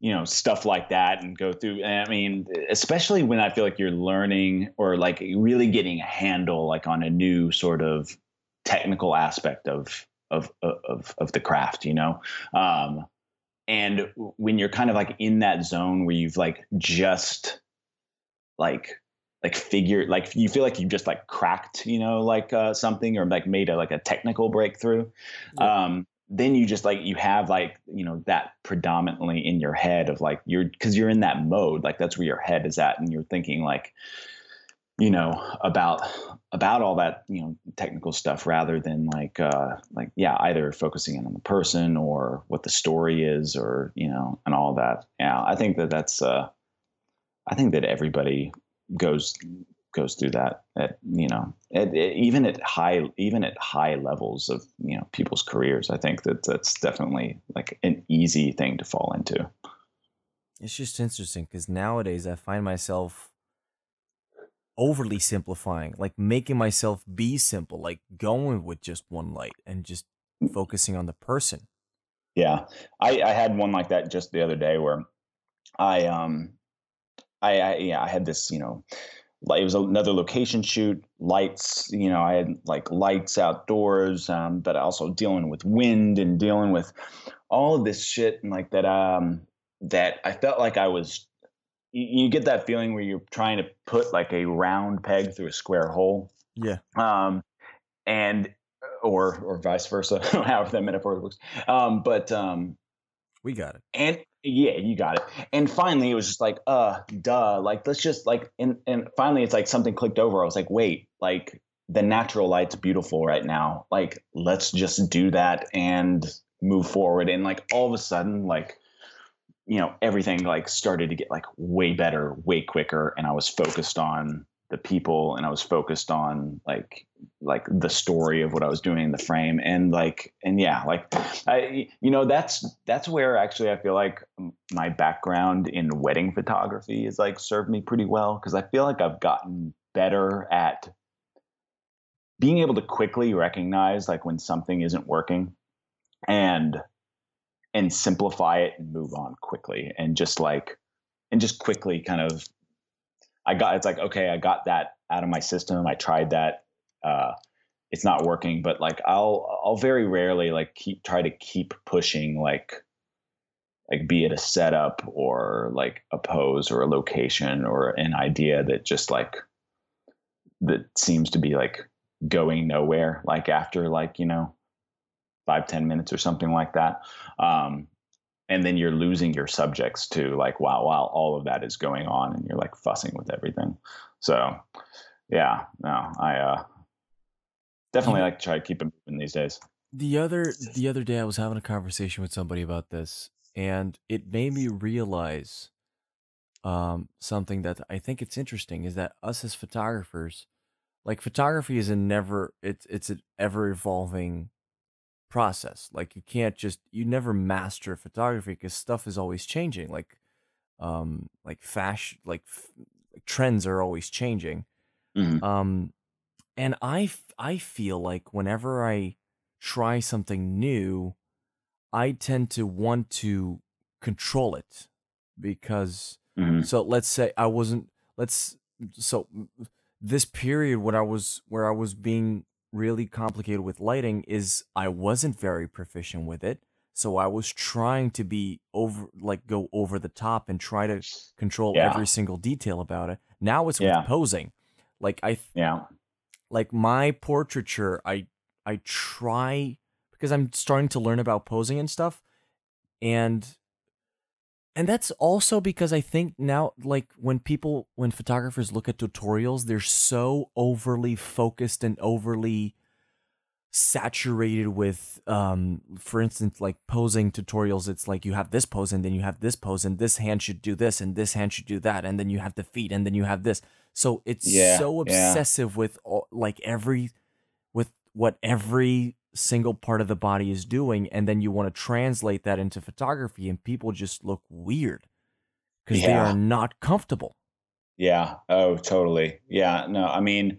you know stuff like that and go through i mean especially when i feel like you're learning or like really getting a handle like on a new sort of technical aspect of of of of the craft you know um and when you're kind of like in that zone where you've like just like like figure like you feel like you just like cracked you know like uh, something or like made a like a technical breakthrough yeah. um then you just like you have like you know that predominantly in your head of like you're because you're in that mode like that's where your head is at and you're thinking like you know about about all that you know technical stuff rather than like uh like yeah either focusing in on the person or what the story is or you know and all that. Yeah i think that that's uh i think that everybody goes goes through that at you know at, at, even at high even at high levels of you know people's careers i think that that's definitely like an easy thing to fall into. It's just interesting because nowadays i find myself overly simplifying like making myself be simple like going with just one light and just focusing on the person. Yeah. I i had one like that just the other day where i um I, I yeah, I had this, you know, like it was another location shoot, lights, you know, I had like lights outdoors, um, but also dealing with wind and dealing with all of this shit and like that um that I felt like I was you, you get that feeling where you're trying to put like a round peg through a square hole. Yeah. Um and or or vice versa, [laughs] however that metaphor works. Um but um We got it. and yeah, you got it. And finally it was just like, uh, duh. Like let's just like and and finally it's like something clicked over. I was like, wait, like the natural light's beautiful right now. Like, let's just do that and move forward. And like all of a sudden, like, you know, everything like started to get like way better, way quicker. And I was focused on the people and I was focused on like like the story of what I was doing in the frame. And like and yeah, like I you know, that's that's where actually I feel like my background in wedding photography is like served me pretty well because I feel like I've gotten better at being able to quickly recognize like when something isn't working and and simplify it and move on quickly and just like and just quickly kind of i got it's like okay i got that out of my system. I tried that uh it's not working but like i'll i'll very rarely like keep try to keep pushing like like be it a setup or like a pose or a location or an idea that just like that seems to be like going nowhere like after like you know five ten minutes or something like that. Um and then you're losing your subjects to like wow while all of that is going on and you're like fussing with everything. So yeah no i uh definitely like to try to keep it moving these days. The other the other day I was having a conversation with somebody about this and it made me realize um something that I think it's interesting is that us as photographers like photography is a never it's it's an ever evolving process like you can't just you never master photography because stuff is always changing like um like fashion like, f- like trends are always changing Mhm. um and i f- i feel like whenever i try something new i tend to want to control it because Mhm. so let's say I wasn't let's so this period when I was where I was being really complicated with lighting is I wasn't very proficient with it. So I was trying to be over like go over the top and try to control Yeah. every single detail about it. Now it's Yeah. with posing. Like I yeah like my portraiture i i try because i'm starting to learn about posing and stuff and and that's also because i think now like when people when photographers look at tutorials they're so overly focused and overly saturated with um for instance like posing tutorials it's like you have this pose and then you have this pose and this hand should do this and this hand should do that and then you have the feet and then you have this so it's Yeah, so yeah. obsessive with all, like every with what every single part of the body is doing and then you want to translate that into photography and people just look weird because they are not comfortable Yeah. Oh, totally. Yeah. No, I mean,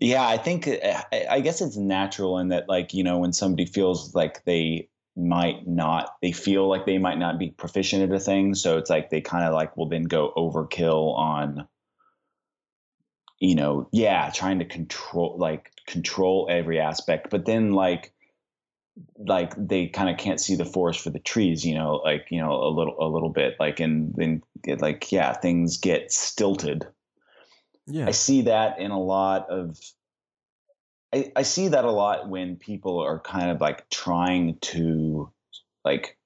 yeah, I think, uh, I I guess it's natural in that, like, you know, when somebody feels like they might not, they feel like they might not be proficient at a thing. So it's like they kind of like will then go overkill on, you know, yeah, trying to control, like, control every aspect. But then, like, like they kind of can't see the forest for the trees, you know, like, you know, a little, a little bit like, and then get like, yeah, things get stilted. yeah I see that in a lot of I, I see that a lot when people are kind of like trying to like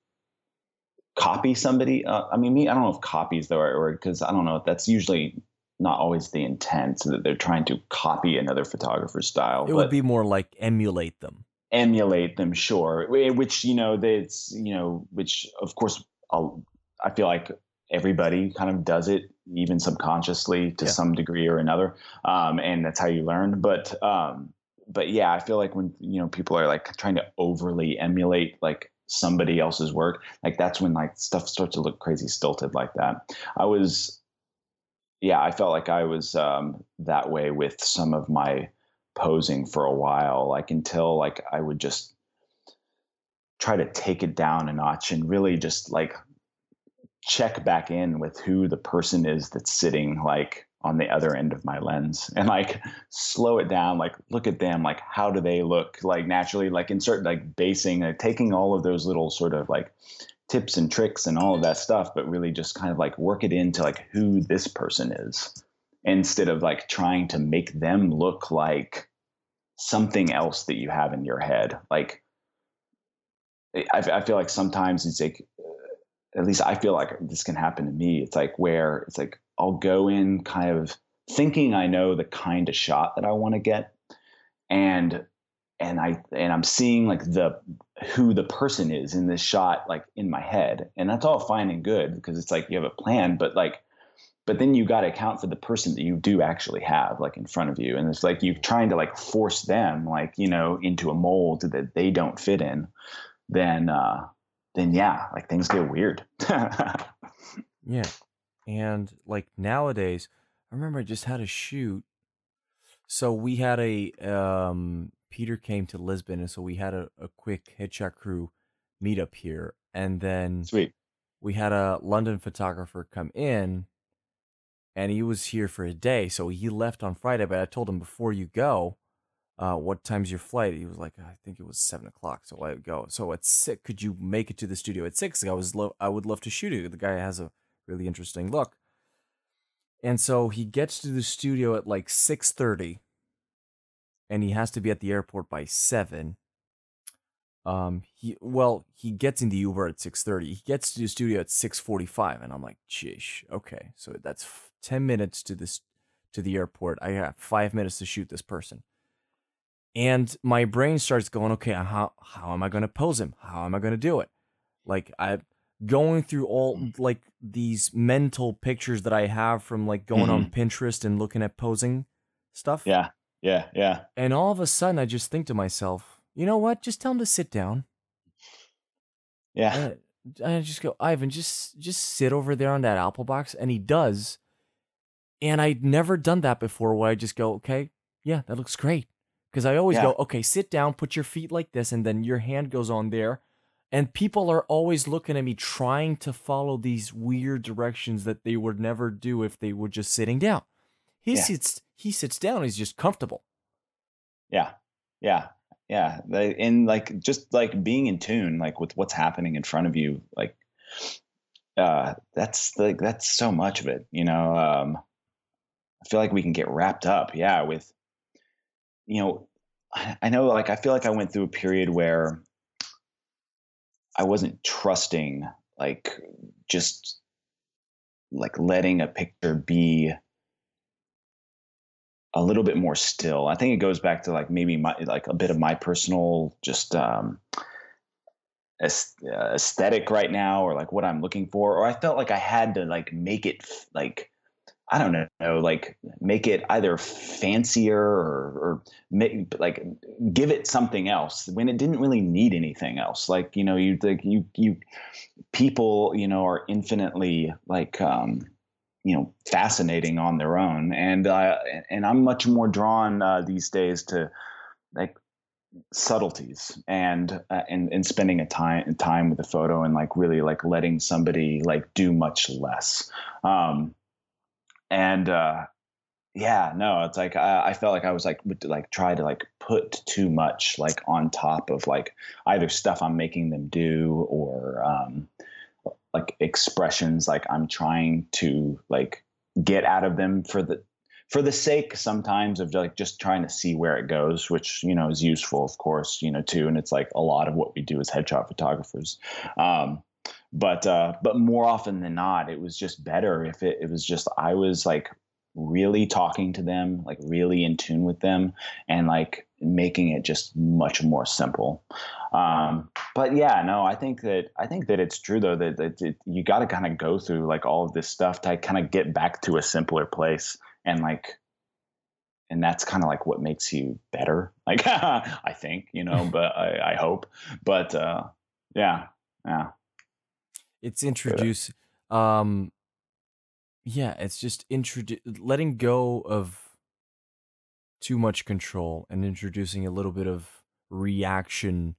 copy somebody. Uh, I mean, me, I don't know if copy is the right word because I don't know. That's usually not always the intent so that they're trying to copy another photographer's style. it but would be more like emulate them emulate them, sure. Which you know, that's you know, which of course, I'll, I feel like everybody kind of does it, even subconsciously to Yeah. some degree or another, um, and that's how you learn. But um, but yeah, I feel like when you know people are like trying to overly emulate like somebody else's work, like that's when like stuff starts to look crazy stilted like that. I was, yeah, I felt like I was um, that way with some of my posing for a while, like until like I would just try to take it down a notch and really just like check back in with who the person is that's sitting like on the other end of my lens and like slow it down like look at them like how do they look? Like naturally like insert like basing like taking all of those little sort of like tips and tricks and all of that stuff but really just kind of like work it into like who this person is instead of like trying to make them look like something else that you have in your head like I, I feel like sometimes it's like at least I feel like this can happen to me. It's like where it's like I'll go in kind of thinking I know the kind of shot that I want to get, and and I and I'm seeing like the who the person is in this shot like in my head, and that's all fine and good because it's like you have a plan, but like but then you got to account for the person that you do actually have like in front of you and it's like you're trying to like force them like you know into a mold that they don't fit in then uh then yeah, like things get weird. [laughs] yeah. And like nowadays, I remember I just had a shoot. So we had a um Peter came to Lisbon and so we had a, a quick headshot crew meetup here. And then Sweet. We had a London photographer come in and he was here for a day. So he left on Friday, but I told him before you go, uh, what time's your flight? He was like, I think it was seven o'clock. So I go. So at six, could you make it to the studio at six? I was, lo- I would love to shoot you. The guy has a really interesting look. And so he gets to the studio at like six thirty, and he has to be at the airport by seven. Um, he well, he gets in the Uber at six thirty. He gets to the studio at six forty five, and I'm like, "Jeez, okay." So that's f- ten minutes to this to the airport. I have five minutes to shoot this person and my brain starts going okay how how am i going to pose him how am i going to do it like i going through all mm. like these mental pictures that i have from like going mm-hmm. on pinterest and looking at posing stuff yeah yeah yeah. And all of a sudden i just think to myself you know what? Just tell him to sit down. Yeah. And I just go ivan just just sit over there on that apple box. And he does. And i'd never done that before where i just go okay yeah that looks great. Because I always yeah. go, okay, sit down, put your feet like this, and then your hand goes on there. And people are always looking at me trying to follow these weird directions that they would never do if they were just sitting down. He yeah. sits he sits down, he's just comfortable. Yeah. Yeah. Yeah. And like just like being in tune, like with what's happening in front of you, like uh that's like that's so much of it, you know. Um I feel like we can get wrapped up, yeah, with you know, I know like I feel like I went through a period where I wasn't trusting like just like letting a picture be a little bit more still. I think it goes back to like maybe my like a bit of my personal just um aesthetic right now or like what I'm looking for or I felt like I had to like make it like I don't know, like make it either fancier or, or make, like give it something else when it didn't really need anything else. Like you know, you like you you people you know are infinitely like um, you know fascinating on their own, and uh, and I'm much more drawn uh, these days to like subtleties and uh, and and spending a time time with a photo and like really like letting somebody like do much less. Um, and uh, yeah, no, it's like I, I, felt like I was like would like try to like put too much like on top of like either stuff I'm making them do or um, like expressions like I'm trying to like get out of them for the for the sake sometimes of like just trying to see where it goes, which you know is useful, of course, you know too, and it's like a lot of what we do as headshot photographers. Um, but uh, but more often than not, it was just better if it, it was just I was like really talking to them, like really in tune with them, and like making it just much more simple. Um, but yeah, no, I think that I think that it's true though that, that it, you got to kind of go through like all of this stuff to kind of get back to a simpler place and like and that's kind of like what makes you better [laughs] like i think you know [laughs] but I, I hope but uh yeah yeah it's introduce um yeah, it's just introduce letting go of too much control and introducing a little bit of reaction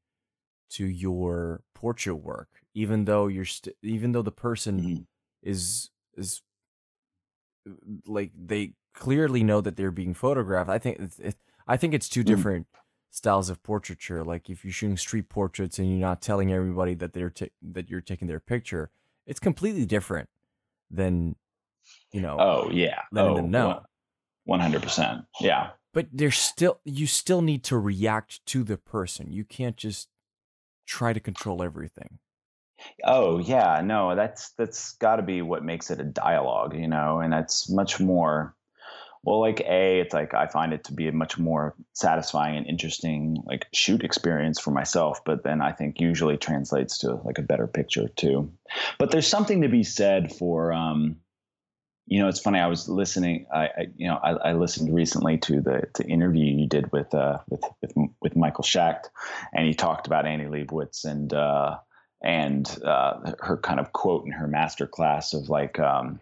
to your portrait work even though you're st- even though the person mm-hmm. is is like they clearly know that they're being photographed. I think it's, it, I think it's two Mm. different styles of portraiture. Like if you're shooting street portraits and you're not telling everybody that they're ta- that you're taking their picture, it's completely different than you know. Oh yeah. letting oh, them know. One hundred percent. Yeah. But there's still you still need to react to the person. You can't just try to control everything. Oh yeah, no, that's that's got to be what makes it a dialogue, you know, and that's much more. Well, like a, it's like I find it to be a much more satisfying and interesting like shoot experience for myself, but then I think usually translates to like a better picture too. But there's something to be said for, um, you know, it's funny. I was listening. I, I you know, I, I listened recently to the the interview you did with uh with with with Michael Schacht, and he talked about Annie Leibovitz and. uh and uh, her kind of quote in her master class of like um,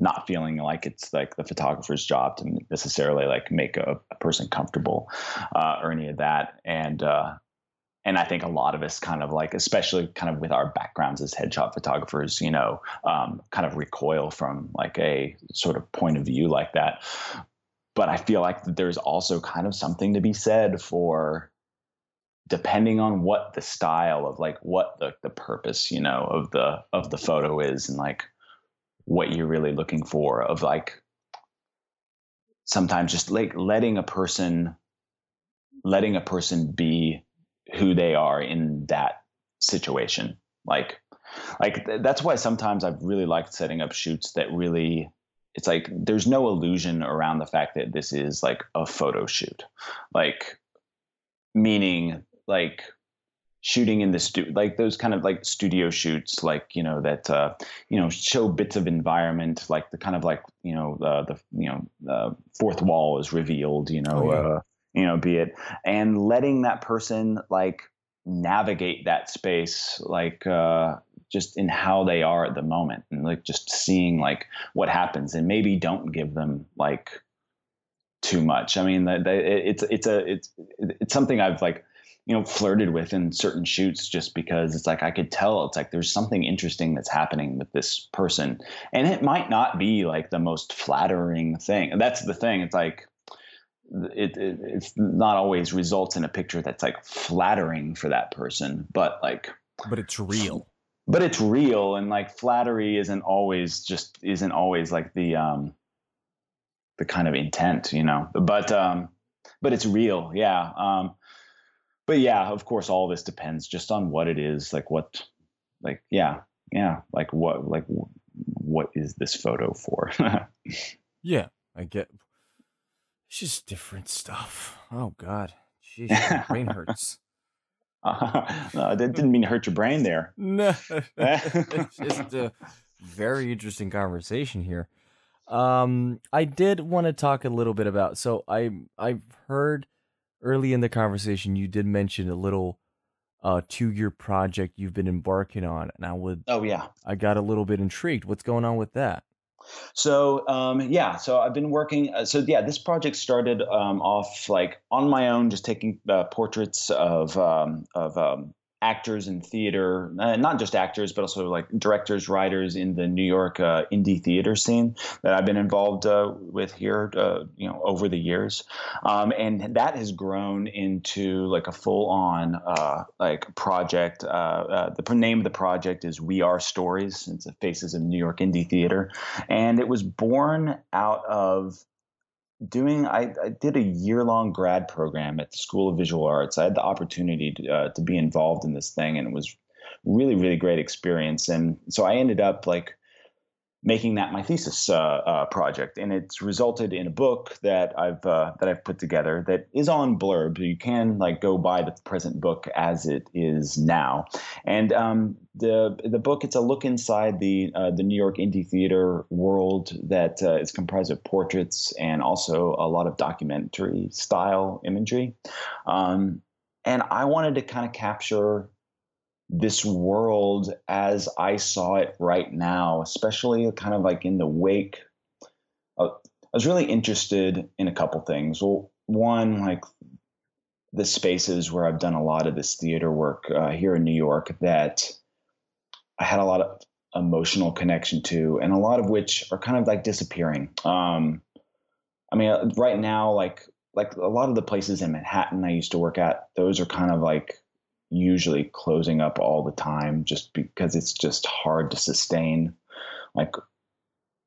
not feeling like it's like the photographer's job to necessarily like make a, a person comfortable uh, or any of that and uh, and I think a lot of us kind of like, especially kind of with our backgrounds as headshot photographers, you know, um, kind of recoil from like a sort of point of view like that. But I feel like there's also kind of something to be said for depending on what the style of like what the, the purpose you know of the of the photo is and like what you're really looking for of like sometimes just like letting a person letting a person be who they are in that situation like like that's why sometimes i've really liked setting up shoots that really it's like there's no illusion around the fact that this is like a photo shoot like meaning like shooting in the studio like those kind of like studio shoots like you know that uh you know show bits of environment like the kind of like you know uh, the you know uh, fourth wall is revealed you know Oh, yeah. uh you know be it and letting that person like navigate that space like uh just in how they are at the moment and like just seeing like what happens and maybe don't give them like too much. I mean it's it's a it's it's something i've like you know flirted with in certain shoots just because it's like i could tell it's like there's something interesting that's happening with this person. And it might not be like the most flattering thing. That's the thing. It's like it, it it's not always results in a picture that's like flattering for that person but like But it's real. but it's real and like flattery isn't always just isn't always like the um the kind of intent you know but um but it's real yeah um but yeah of course all this depends just on what it is like what like yeah yeah like what like what is this photo for [laughs] Yeah, I get. It's just different stuff. Oh God, jeez, my [laughs] brain hurts. uh, [laughs] no, that didn't mean to hurt your brain there [laughs] No, it's just a very interesting conversation here. Um, I did want to talk a little bit about. So I I've heard early in the conversation you did mention a little uh two year project you've been embarking on, and I would oh yeah I got a little bit intrigued. What's going on with that? So um, yeah, so I've been working. Uh, so yeah, this project started um, off like on my own, just taking uh, portraits of um, of um, actors in theater, uh, not just actors, but also like directors, writers in the New York uh, indie theater scene that I've been involved uh, with here, uh, you know, over the years, um, and that has grown into like a full on uh, like project. Uh, the name of the project is We Are Stories. It's the Faces of New York Indie Theater and it was born out of doing I, I did a year-long grad program at the school of visual arts. I had the opportunity to, uh, to be involved in this thing and it was really really great experience. And so i ended up like making that my thesis uh, uh, project, and it's resulted in a book that I've uh, that I've put together that is on Blurb. So you can like go buy the present book as it is now, and um, the the book it's a look inside the uh, the New York indie theater world that uh, is comprised of portraits and also a lot of documentary style imagery, um, and I wanted to kind of capture this world as I saw it right now, especially kind of like in the wake. Of, I was really interested in a couple things. Well, one, like the spaces where I've done a lot of this theater work uh, here in New York, that I had a lot of emotional connection to, and a lot of which are kind of like disappearing. Um, I mean, uh, right now, like like a lot of the places in Manhattan I used to work at, those are kind of like usually closing up all the time, just because it's just hard to sustain, like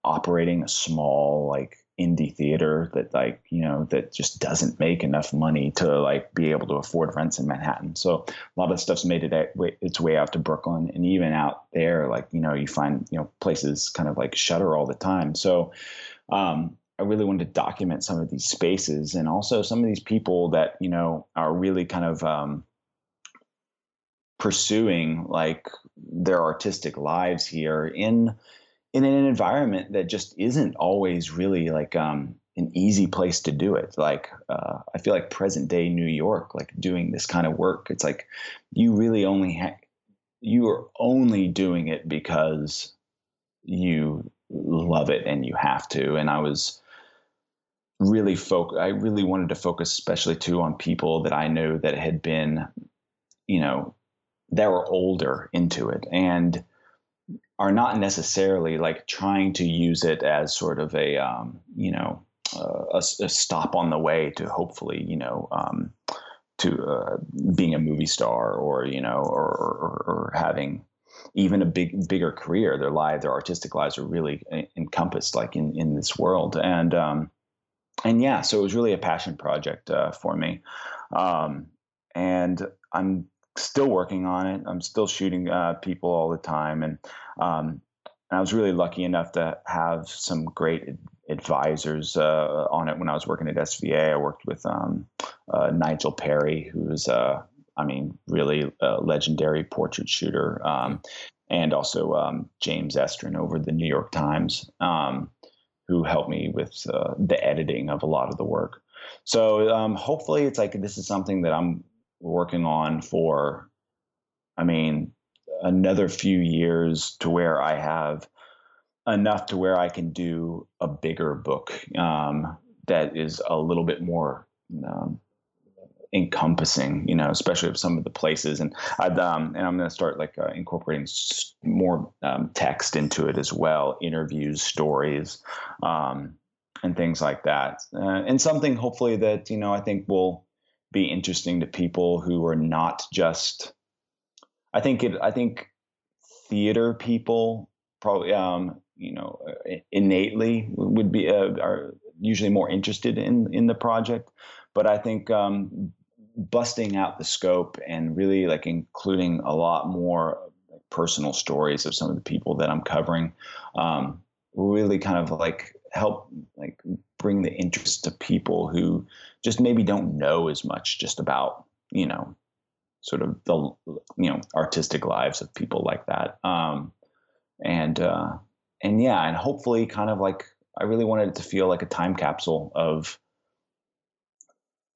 operating a small like indie theater that like you know that just doesn't make enough money to like be able to afford rents in Manhattan. So a lot of stuff's made it its way out to Brooklyn, and even out there, like you know, you find you know places kind of like shutter all the time. So um, I really wanted to document some of these spaces and also some of these people that you know are really kind of um, pursuing like their artistic lives here in in an environment that just isn't always really like um, an easy place to do it. Like uh, I feel like present day New York, like doing this kind of work, it's like you really only ha- you are only doing it because you love it and you have to. And I was really focus. I really wanted to focus, especially too, on people that I know that had been, you know, that were older into it and are not necessarily like trying to use it as sort of a um, you know uh, a, a, stop on the way to hopefully you know um, to uh, being a movie star or you know or, or, or, having even a big bigger career. Their lives their artistic lives are really encompassed like in in this world. And um, and yeah so it was really a passion project uh, for me. Um, and I'm still working on it. I'm still shooting uh, people all the time, and, um, and I was really lucky enough to have some great advisors uh, on it when I was working at SVA. I worked with um, uh, Nigel Parry, who's uh, I mean, really legendary portrait shooter, um, and also um, James Estrin over the New York Times, um, who helped me with uh, the editing of a lot of the work. So um, hopefully, it's like this is something that I'm working on for, I mean, another few years to where I have enough to where I can do a bigger book um, that is a little bit more um, encompassing, you know, especially of some of the places. And i um, and I'm going to start like uh, incorporating more um, text into it as well, interviews, stories, um, and things like that. Uh, and something hopefully that you know I think will be interesting to people who are not just I think it I think theater people probably um, you know innately would be uh, are usually more interested in in the project. But I think um, busting out the scope and really like including a lot more personal stories of some of the people that I'm covering um, really kind of like help like bring the interest to people who just maybe don't know as much just about you know sort of the you know artistic lives of people like that. Um and uh and yeah and hopefully kind of like i really wanted it to feel like a time capsule of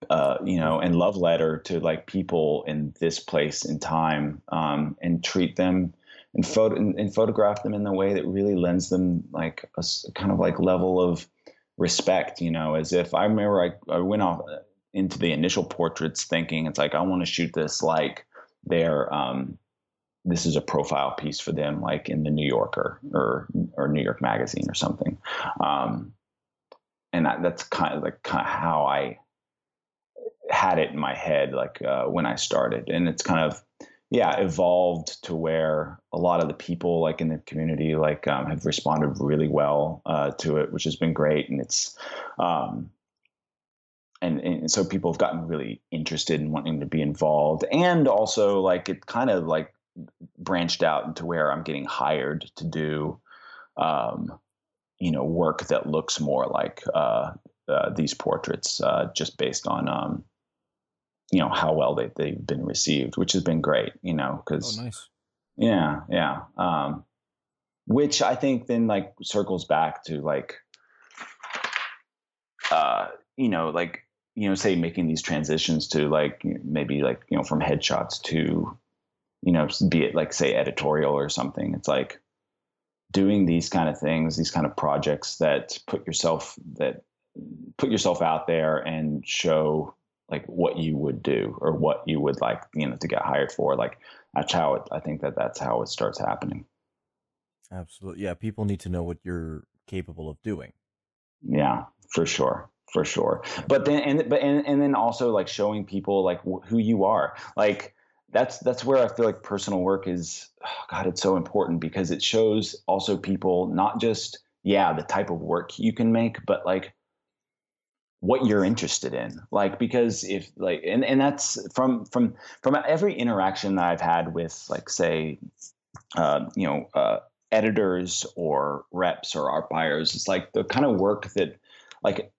uh, you know, and love letter to like people in this place in time, um, and treat them and photo and, and, photograph them in the way that really lends them like a, a, kind of like level of respect, you know, as if I remember I, I went off uh, into the initial portraits thinking it's like I want to shoot this like they're um, this is a profile piece for them like in the New Yorker or or New York Magazine or something. Um, and that, that's kind of like kind of how I had it in my head like uh, when I started and it's kind of yeah evolved to where a lot of the people like in the community like um, have responded really well uh, to it which has been great and it's um, and, and so people have gotten really interested in wanting to be involved and also like it kind of like branched out into where i'm getting hired to do um, you know work that looks more like uh, uh, these portraits uh, just based on um, you know how well they they've been received, which has been great. You know, because oh, nice. Yeah, yeah. Um, which I think then like circles back to like, uh, you know, like you know, say making these transitions to like maybe like you know from headshots to, you know, be it like say editorial or something. It's like doing these kind of things, these kind of projects that put yourself that put yourself out there and show like what you would do or what you would like you know to get hired for like that's how it i think that that's how it starts happening Absolutely. Yeah, people need to know what you're capable of doing. Yeah, for sure for sure but then and but and, and then also like showing people like wh- who you are like that's that's where i feel like personal work is oh [sighs] god it's so important because it shows also people not just yeah the type of work you can make but like what you're interested in. Like because if like and, and that's from from from every interaction that i've had with like say uh, you know uh, editors or reps or art buyers it's like the kind of work that like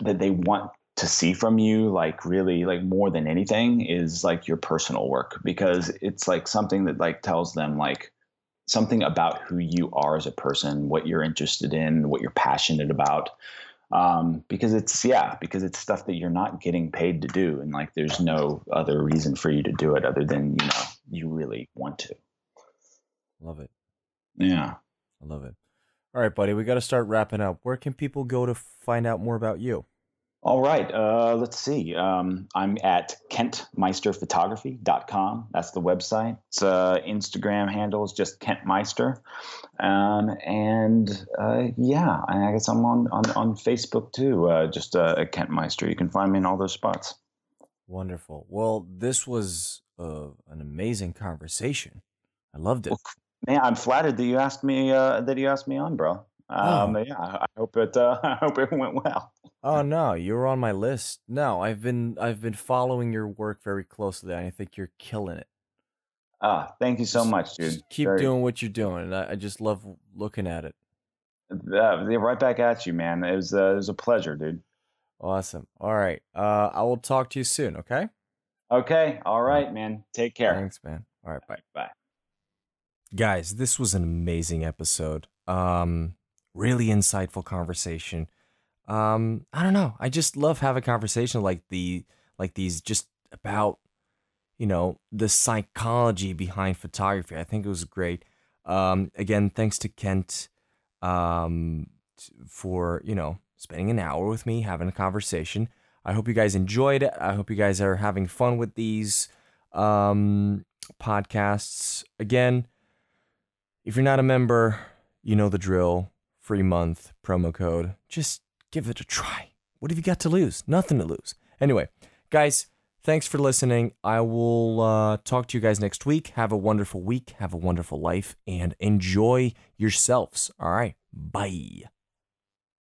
that they want to see from you like really like more than anything is like your personal work. Because it's like something that like tells them like something about who you are as a person what you're interested in what you're passionate about um, because it's yeah because it's stuff that you're not getting paid to do and like there's no other reason for you to do it other than you know you really want to. Love it. Yeah. I love it. All right buddy we got to start wrapping up. Where can people go to find out more about you all right. Uh, let's see. Um, I'm at kentmeisterphotography.com. That's the website. It's uh, Instagram handle is just kentmeister. Um, and uh, yeah, I guess I'm on, on, on Facebook too, uh, just uh, Kent Meister. You can find me in all those spots. Wonderful. Well, this was uh, an amazing conversation. I loved it. Well, man, I'm flattered that you asked me uh, that you asked me on, bro. Um, oh. Yeah, I hope it. Uh, [laughs] I hope it went well. Oh no, you're on my list. No, I've been I've been following your work very closely. I think you're killing it. Ah, thank you so much, dude. keep very... doing what you're doing. I, I, just love looking at it. Uh, right back at you, man. It was uh, it was a pleasure, dude. Awesome. All right. Uh, I will talk to you soon. Okay. Okay. All right, man. Take care. Thanks, man. All right. Bye. Bye. Guys, this was an amazing episode. Um, really insightful conversation. Um, I don't know. I just love having conversation like the like these just about you know the psychology behind photography. I think it was great. Um, again, thanks to Kent um, for you know spending an hour with me having a conversation. I hope you guys enjoyed it. I hope you guys are having fun with these um, podcasts. Again, if you're not a member, you know the drill free month promo code. Just give it a try. What have you got to lose? Nothing to lose. Anyway, guys, thanks for listening. I will uh, talk to you guys next week. Have a wonderful week. Have a wonderful life and enjoy yourselves. All right. Bye.